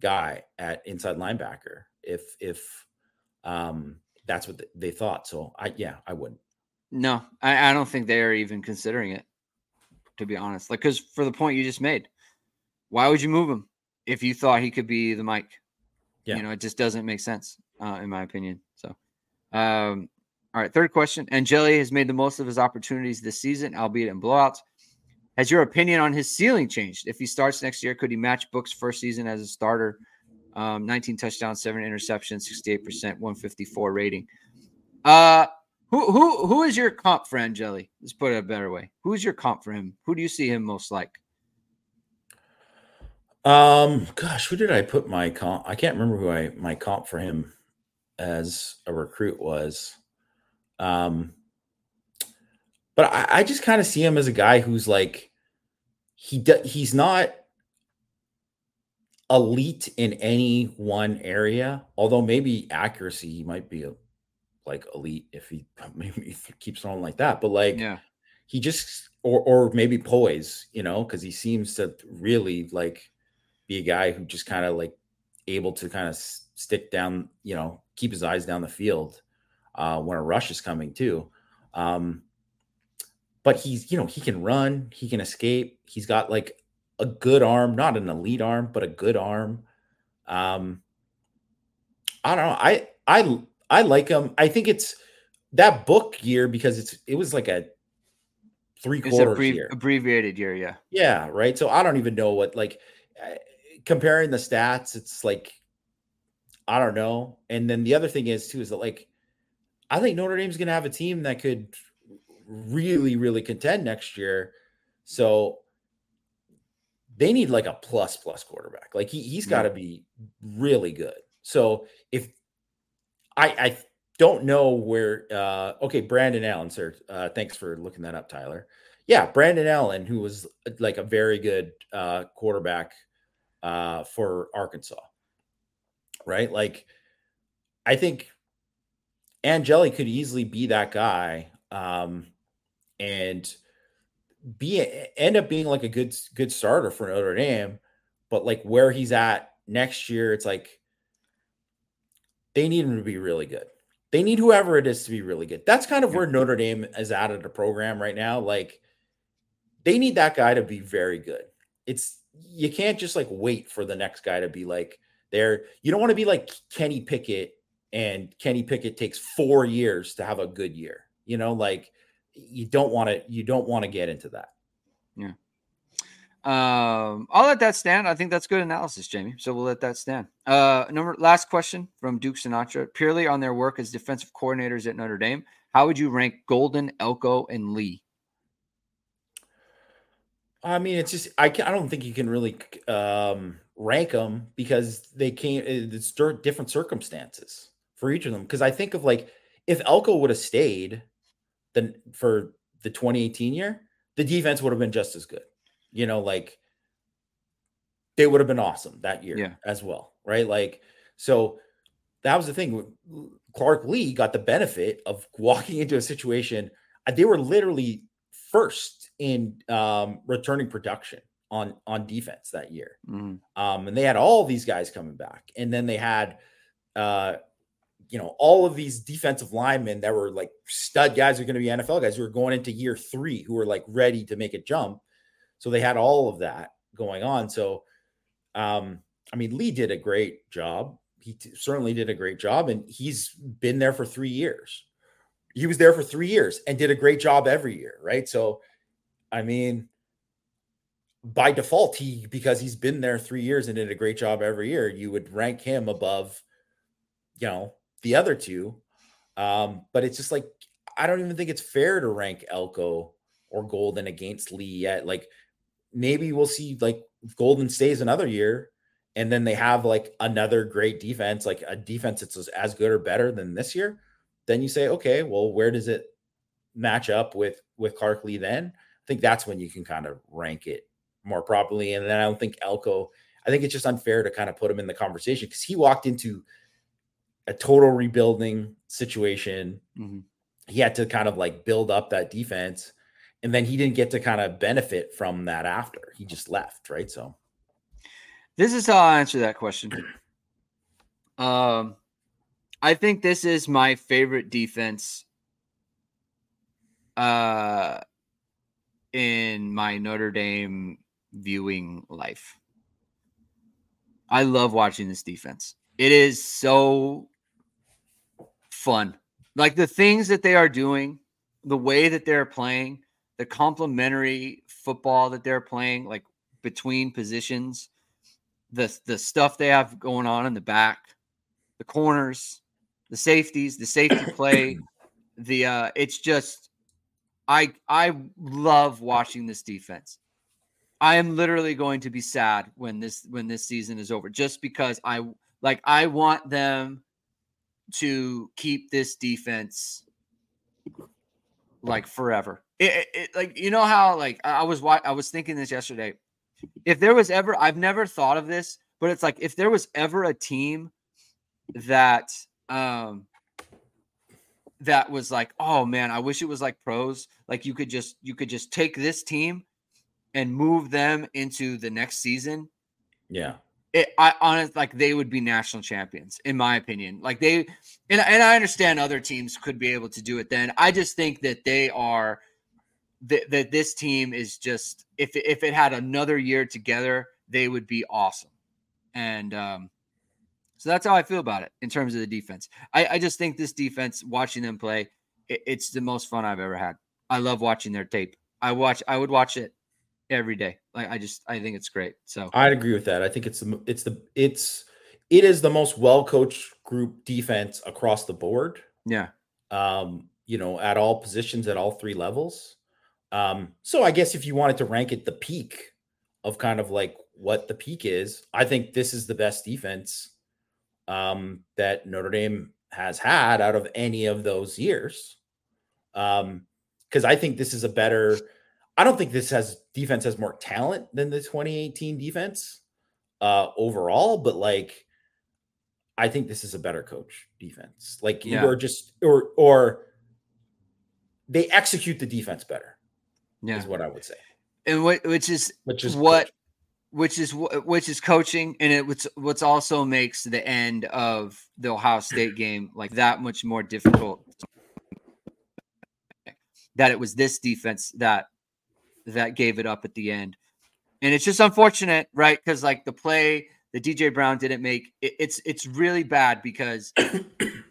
guy at inside linebacker. If if um that's what they thought. So I yeah, I wouldn't. No, I, I don't think they are even considering it. To be honest, like because for the point you just made, why would you move him if you thought he could be the Mike? Yeah. You know, it just doesn't make sense, uh, in my opinion. So, um, all right, third question. Angeli has made the most of his opportunities this season, albeit in blowouts. Has your opinion on his ceiling changed? If he starts next year, could he match Book's first season as a starter? Um, 19 touchdowns, seven interceptions, 68%, 154 rating. Uh, who who who is your comp for Angeli? Let's put it a better way. Who's your comp for him? Who do you see him most like? Um, gosh, who did I put my comp? I can't remember who I my comp for him as a recruit was. Um, but I, I just kind of see him as a guy who's like he do, he's not elite in any one area. Although maybe accuracy, he might be a, like elite if he [LAUGHS] maybe keeps on like that. But like, yeah, he just or or maybe poise, you know, because he seems to really like be a guy who just kind of like able to kind of stick down, you know, keep his eyes down the field uh, when a rush is coming too. Um, but he's, you know, he can run, he can escape. He's got like a good arm, not an elite arm, but a good arm. Um, I don't know. I I I like him. I think it's that book year because it's it was like a three abbrevi- year, abbreviated year. Yeah, yeah, right. So I don't even know what like uh, comparing the stats. It's like I don't know. And then the other thing is too is that like I think Notre Dame's going to have a team that could really, really contend next year. So they need like a plus plus quarterback. Like he he's got to be really good. So if I I don't know where uh okay, Brandon Allen, sir. Uh thanks for looking that up, Tyler. Yeah, Brandon Allen, who was like a very good uh quarterback uh for Arkansas. Right? Like I think Angeli could easily be that guy um, and be end up being like a good good starter for Notre Dame, but like where he's at next year, it's like they need him to be really good. They need whoever it is to be really good. That's kind of where Notre Dame is at at the program right now. Like they need that guy to be very good. It's you can't just like wait for the next guy to be like there. You don't want to be like Kenny Pickett and Kenny Pickett takes four years to have a good year. You know, like you don't want to you don't want to get into that. Yeah. Um, I'll let that stand. I think that's good analysis, Jamie. So we'll let that stand. Uh, number last question from Duke Sinatra. Purely on their work as defensive coordinators at Notre Dame, how would you rank Golden, Elko, and Lea? I mean, it's just I can, I don't think you can really um, rank them because they can't. It's different circumstances for each of them. Because I think of like if Elko would have stayed, then for the 2018 year, the defense would have been just as good. You know, like they would have been awesome that year yeah. as well, right? Like so that was the thing. Clark Lea got the benefit of walking [LAUGHS] into a situation. Uh, they were literally first in um, returning production on on defense that year, mm. um, and they had all these guys coming back, and then they had, uh, you know, all of these defensive linemen that were like stud guys who are going to be NFL guys who are going into year three who were like ready to make a jump. So they had all of that going on. So, um, I mean, Lea did a great job. He t- certainly did a great job and he's been there for three years. He was there for three years and did a great job every year right? So i mean by default he because he's been there three years and did a great job every year you would rank him above you know the other two. Um but it's just like i don't even think it's fair to rank elko or golden against Lea yet. Like maybe we'll see like golden stays another year and then they have like another great defense, like a defense that's as good or better than this year, then you say, okay, well, where does it match up with with Clark Lea then? I think that's when you can kind of rank it more properly. And then I don't think Elko, I think it's just unfair to kind of put him in the conversation because he walked into a total rebuilding situation. Mm-hmm. He had to kind of like build up that defense. And then he didn't get to kind of benefit from that after he just left, right? So this is how I answer that question. [CLEARS THROAT] Um, I think this is my favorite defense uh in my Notre Dame viewing life. I love watching this defense. It is so fun. Like the things that they are doing, the way that they're playing, the complementary football that they're playing, like between positions the the stuff they have going on in the back, the corners, the safeties, the safety [CLEARS THROAT] play, the uh it's just I I love watching this defense. I am literally going to be sad when this when this season is over just because I like I want them to keep this defense like forever. It, it, like you know how like I was why I was thinking this yesterday if there was ever, I've never thought of this, but it's like if there was ever a team that, um, that was like, oh man, I wish it was like pros. Like you could just you could just take this team and move them into the next season. Yeah. It, I honest like they would be national champions in my opinion. Like they and, and I understand other teams could be able to do it then. I just think that they are that, that this team is just if if it had another year together, they would be awesome. And um, so that's how I feel about it in terms of the defense. I, I just think this defense, watching them play, it, it's the most fun I've ever had. I love watching their tape. I watch. I would watch it every day. Like I just, I think it's great. So I'd agree with that. I think it's the, it's the, it's, it is the most well coached group defense across the board. Yeah. Um, you know, at all positions at all three levels. Um, so I guess if you wanted to rank it the peak of kind of like what the peak is, I think this is the best defense um, that Notre Dame has had out of any of those years. Um, because I think this is a better. I don't think this has defense has more talent than the 2018 defense uh overall, but like I think this is a better coach defense. Like yeah. are just or or they execute the defense better yeah. is what I would say. And what which is which is what coaching. which is which is coaching and it what's what's also makes the end of the Ohio State game like that much more difficult that it was this defense that that gave it up at the end. And it's just unfortunate, right? Because like the play that DJ Brown didn't make, it, it's it's really bad because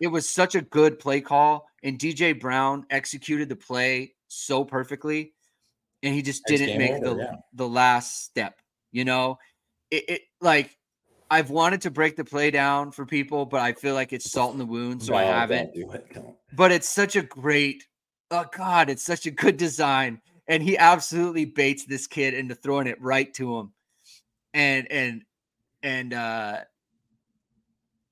it was such a good play call, and DJ Brown executed the play so perfectly and he just didn't make over, the yeah. the last step. You know, it, it, like I've wanted to break the play down for people, but I feel like it's salt in the wound, so no, I haven't. It. But it's such a great, oh God, it's such a good design, and he absolutely baits this kid into throwing it right to him. And and and uh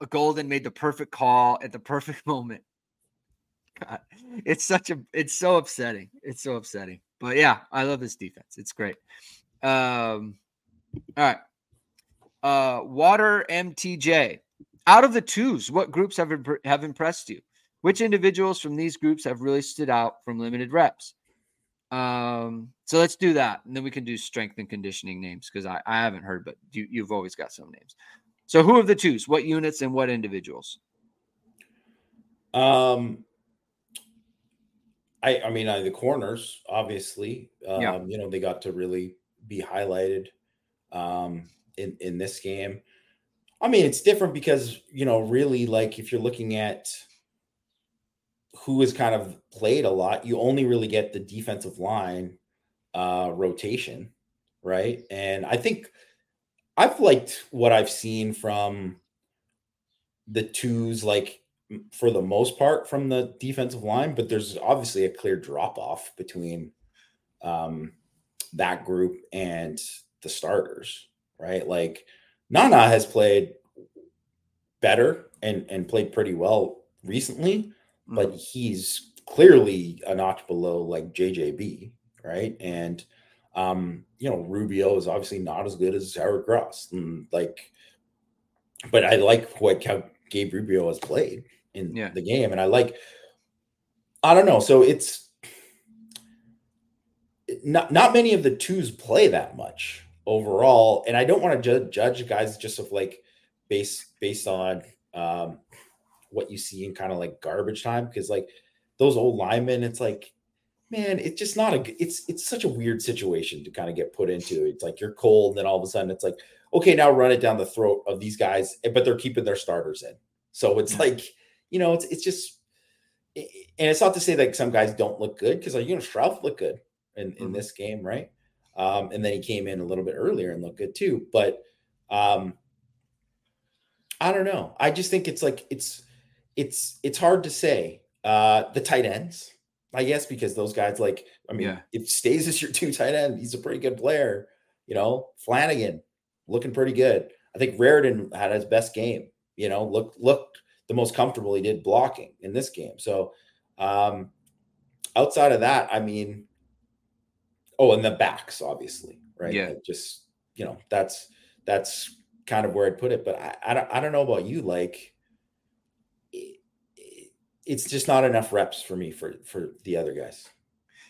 Golden made the perfect call at the perfect [LAUGHS] moment. God, it's such a it's so upsetting. It's so upsetting. But yeah, I love this defense. It's great. Um all right. Uh Water MTJ. Out of the twos, what groups have imp- have impressed you? Which individuals from these groups have really stood out from limited reps? Um, so let's do that, and then we can do strength and conditioning names because I, I haven't heard, but you, you've always got some names. So who of the twos? What units and what individuals? Um, I I mean I, the corners obviously. Um, yeah. You know they got to really be highlighted um, in in this game. I mean it's different because you know really like if you're looking at who has kind of played a lot, you only really get the defensive line uh, rotation, right? And I think I've liked what I've seen from the twos, like for the most part from the defensive line, but there's obviously a clear drop off between um, that group and the starters, right? Like Nana has played better and and played pretty well recently, but mm-hmm. he's clearly a notch below like JJB, right? And um, you know, Rubio is obviously not as good as Howard Cross. And like, but I like what Gabe Rubio has played in yeah. the game. And I like, I don't know. So it's not not many of the twos play that much overall. And I don't want to judge judge guys just of like based based on um what you see in kind of like garbage time because like those old linemen, it's like, man, it's just not a it's it's such a weird situation to kind of get put into. It's like you're cold, and then all of a sudden it's like, okay, now run it down the throat of these guys, eh, but they're keeping their starters in. So it's yeah. like, you know, it's it's just and it's not to say that some guys don't look good because like you know Stroud looked good in, in mm-hmm. this game, right? Um, and then he came in a little bit earlier and looked good too. But um, I don't know. I just think it's like it's it's it's hard to say. Uh, the tight ends, I guess, because those guys like, I mean, yeah. if Staes is [LAUGHS] your two tight end, he's a pretty good player. You know, Flanagan looking pretty good. I think Raridon had his best game. You know, looked looked the most comfortable he did blocking in this game. So um outside of that, I mean, oh, and the backs, obviously, right? Yeah, like just you know, that's that's kind of where I'd put it. But I I don't I don't know about you, like it's just not enough reps for me for for the other guys.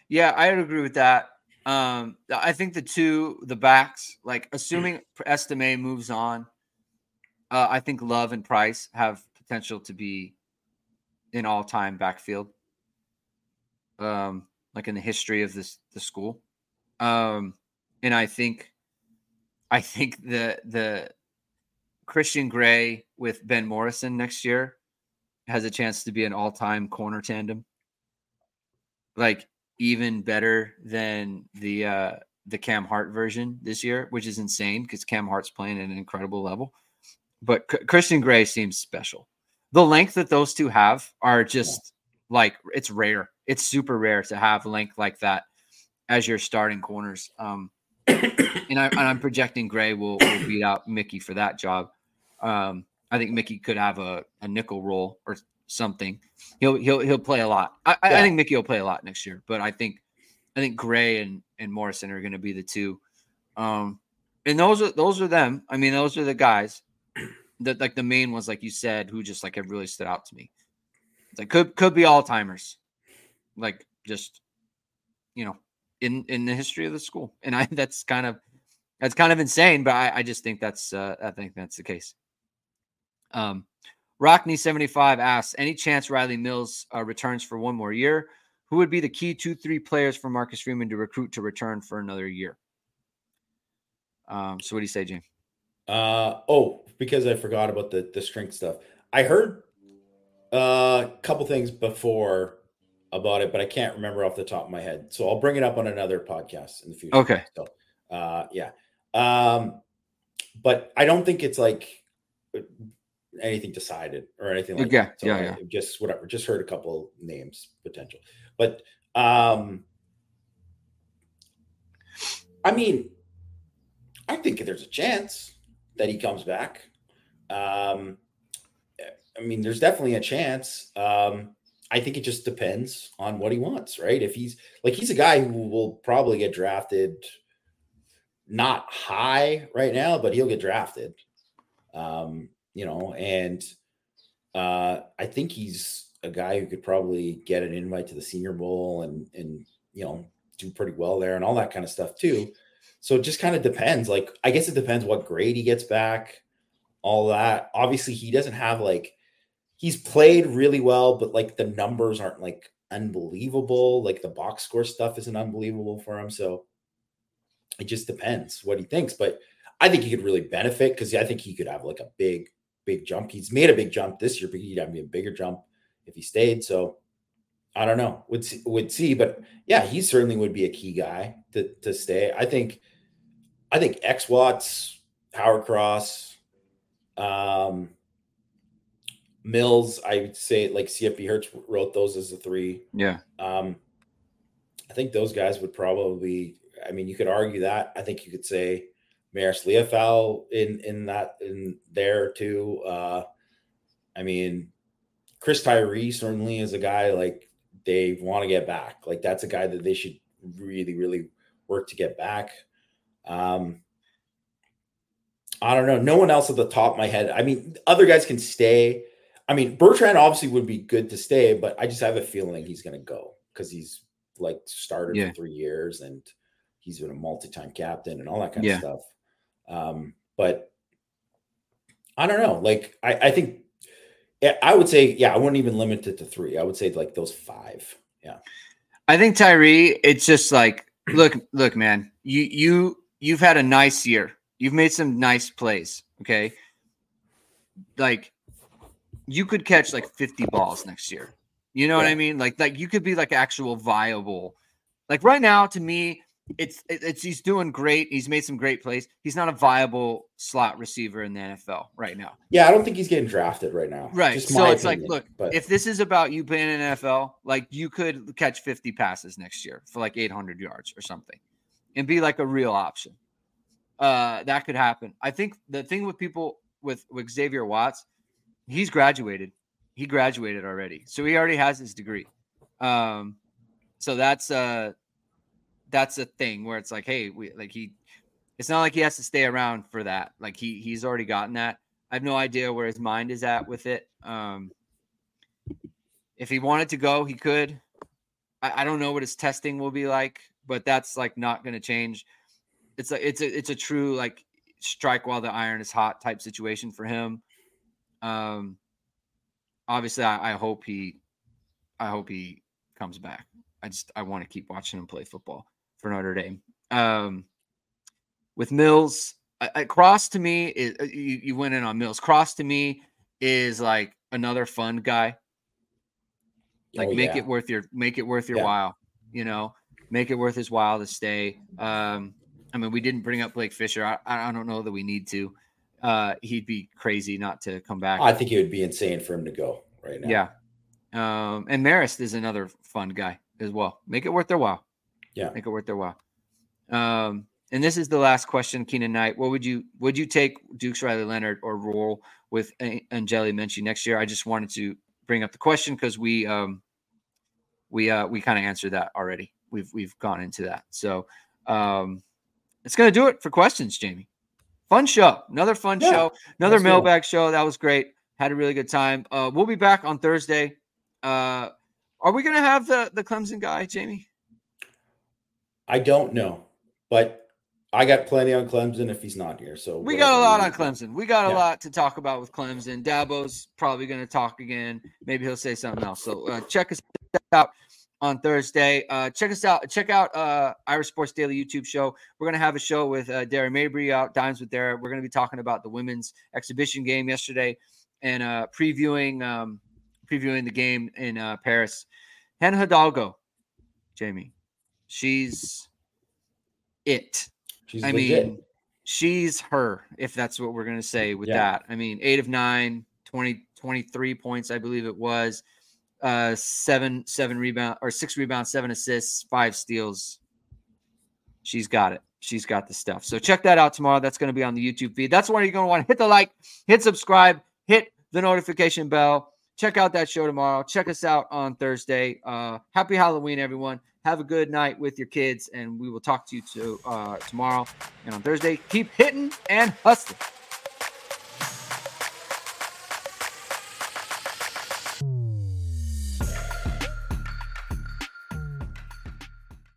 Yeah, I would agree with that. Um, I think the two the backs, like assuming Estime moves on, uh, I think Love and Price have potential to be in all time backfield. Um, like in the history of this the school. Um, and I think I think the the Christian Gray with Ben Morrison next year has a chance to be an all-time corner tandem. Like even better than the uh the Cam Hart version this year, which is insane because Cam Hart's playing at an incredible level. But C- Christian Gray seems special. The length that those two have are just like it's rare. It's super rare to have length like that as your starting corners. Um, and, I, am projecting Gray will, will [COUGHS] beat out Mickey for that job. Um, I think Mickey could have a, a nickel role or something. He'll he'll he'll play a lot. I, yeah. I think Mickey will play a lot next year, but I think I think Gray and, and Morrison are going to be the two. Um, and those are those are them. I mean, those are the guys that like the main ones, like you said, who just like have really stood out to me. It's like could could be all timers, like just you know in in the history of the school. And I [LAUGHS] that's kind of that's kind of insane, but I, I just think that's uh, I think that's the case. Um, Rockney75 asks, any chance Rylie Mills uh, returns for one more year? Who would be the key two, three players for Marcus Freeman to recruit to return for another year? Um, so what do you say, James? Uh, oh, because I forgot about the, the strength stuff. I heard uh, a couple things before about it, but I can't remember off the top of my head. So I'll bring it up on another podcast in the future. Okay. So, uh, yeah. Um, but I don't think it's like anything decided or anything like yeah, that. So yeah, yeah. Just whatever. Just heard a couple names potential, but um, I mean, I think there's a chance that he comes back. Um, I mean, there's definitely a chance. Um, I think it just depends on what he wants, right? If he's like he's a guy who will probably get drafted not high right now, but he'll get drafted. Um, you know, and uh I think he's a guy who could probably get an invite to the senior bowl and and you know do pretty well there and all that kind of stuff too. So it just kind of depends. Like, I guess it depends what grade he gets back, all that. Obviously, he doesn't have like he's played really well, but like the numbers aren't like unbelievable. Like the box score stuff isn't unbelievable for him. So it just depends what he thinks. But I think he could really benefit because I think he could have like a big, big jump. He's made a big jump this year, but he'd have a bigger jump if he stayed. So I don't know. Would see, would see, but yeah, he certainly would be a key guy to to stay. I think, I think X Watts, Howard Cross, um, Mills. I would say like CFB Hertz wrote those as the three. Yeah. Um, I think those guys would probably. I mean, you could argue that. I think you could say Marist Liufau in in that in there too. Uh, I mean, Chris Tyree certainly is a guy like they want to get back. Like that's a guy that they should really, really work to get back. Um, I don't know. No one else at the top of my head. I mean, other guys can stay. I mean, Bertrand obviously would be good to stay, but I just have a feeling he's going to go because he's like started yeah. for three years and he's been a multi-time captain and all that kind yeah. of stuff. Um, but I don't know. Like, I, I think I would say, yeah, I wouldn't even limit it to three. I would say like those five. Yeah. I think Tyree, it's just like, [CLEARS THROAT] look, look, man, you you you've had a nice year. You've made some nice plays. Okay. Like you could catch like 50 balls next year. You know yeah. what I mean? Like, like you could be like actual viable. Like right now, to me, it's it's he's doing great. He's made some great plays. He's not a viable slot receiver in the NFL right now. Yeah, I don't think he's getting drafted right now. Right. So it's opinion, like, look, but... if this is about you playing in NFL, like you could catch 50 passes next year for like 800 yards or something, and be like a real option. Uh, that could happen. I think the thing with people with with Xavier Watts, he's graduated. He graduated already, so he already has his degree. Um, so that's uh that's a thing where it's like, hey, we like he it's not like he has to stay around for that. Like he he's already gotten that. I have no idea where his mind is at with it. Um if he wanted to go, he could. I, I don't know what his testing will be like, but that's like not gonna change. It's a it's a it's a true like strike while the iron is hot type situation for him. Um obviously I, I hope he I hope he comes back. I just I want to keep watching him play football for Notre Dame. Um, with Mills, I, I, Cross to me is uh, you, you went in on Mills. Cross to me is like another fun guy. Like oh, make yeah. it worth your make it worth your yeah. while. You know, make it worth his while to stay. Um, I mean, we didn't bring up Blake Fisher. I, I don't know that we need to. Uh, he'd be crazy not to come back. I think it would be insane for him to go right now. Yeah. Um, and Marist is another fun guy as well. Make it worth their while. Yeah, make it worth their while. Um, and this is the last question, Keenan Knight. What would you would you take Dukes Riley Leonard or roll with Angeli Mensah next year? I just wanted to bring up the question because we um we uh we kind of answered that already. We've we've gone into that. So um it's gonna do it for questions, Jamie. Fun show, another fun yeah, show, another mailbag cool. show. That was great. Had a really good time. Uh, we'll be back on Thursday. Uh, are we gonna have the the Clemson guy, Jamie? I don't know, but I got plenty on Clemson if he's not here. So we got a lot on Clemson. We got a yeah. lot to talk about with Clemson. Dabo's probably going to talk again. Maybe he'll say something else. So uh, check us out on Thursday. Uh, check us out. Check out uh, Irish Sports Daily YouTube show. We're going to have a show with uh, Dara Mabrey out, Dimes with Dara. We're going to be talking about the women's exhibition game yesterday and uh, previewing um, previewing the game in uh, Paris. Hannah Hidalgo, Jamie she's it. She's I legit. mean, she's her, if that's what we're going to say with yeah. that. I mean, eight of nine, 20, 23 points, I believe it was. Uh, seven, seven rebound or six rebounds, seven assists, five steals. She's got it. she's got the stuff. So check that out tomorrow. That's going to be on the YouTube feed. That's where you're going to want to hit the like, hit subscribe, hit the notification bell. Check out that show tomorrow. Check us out on Thursday. Uh, happy Halloween, everyone. Have a good night with your kids, and we will talk to you to, uh, tomorrow and on Thursday. Keep hitting and hustling.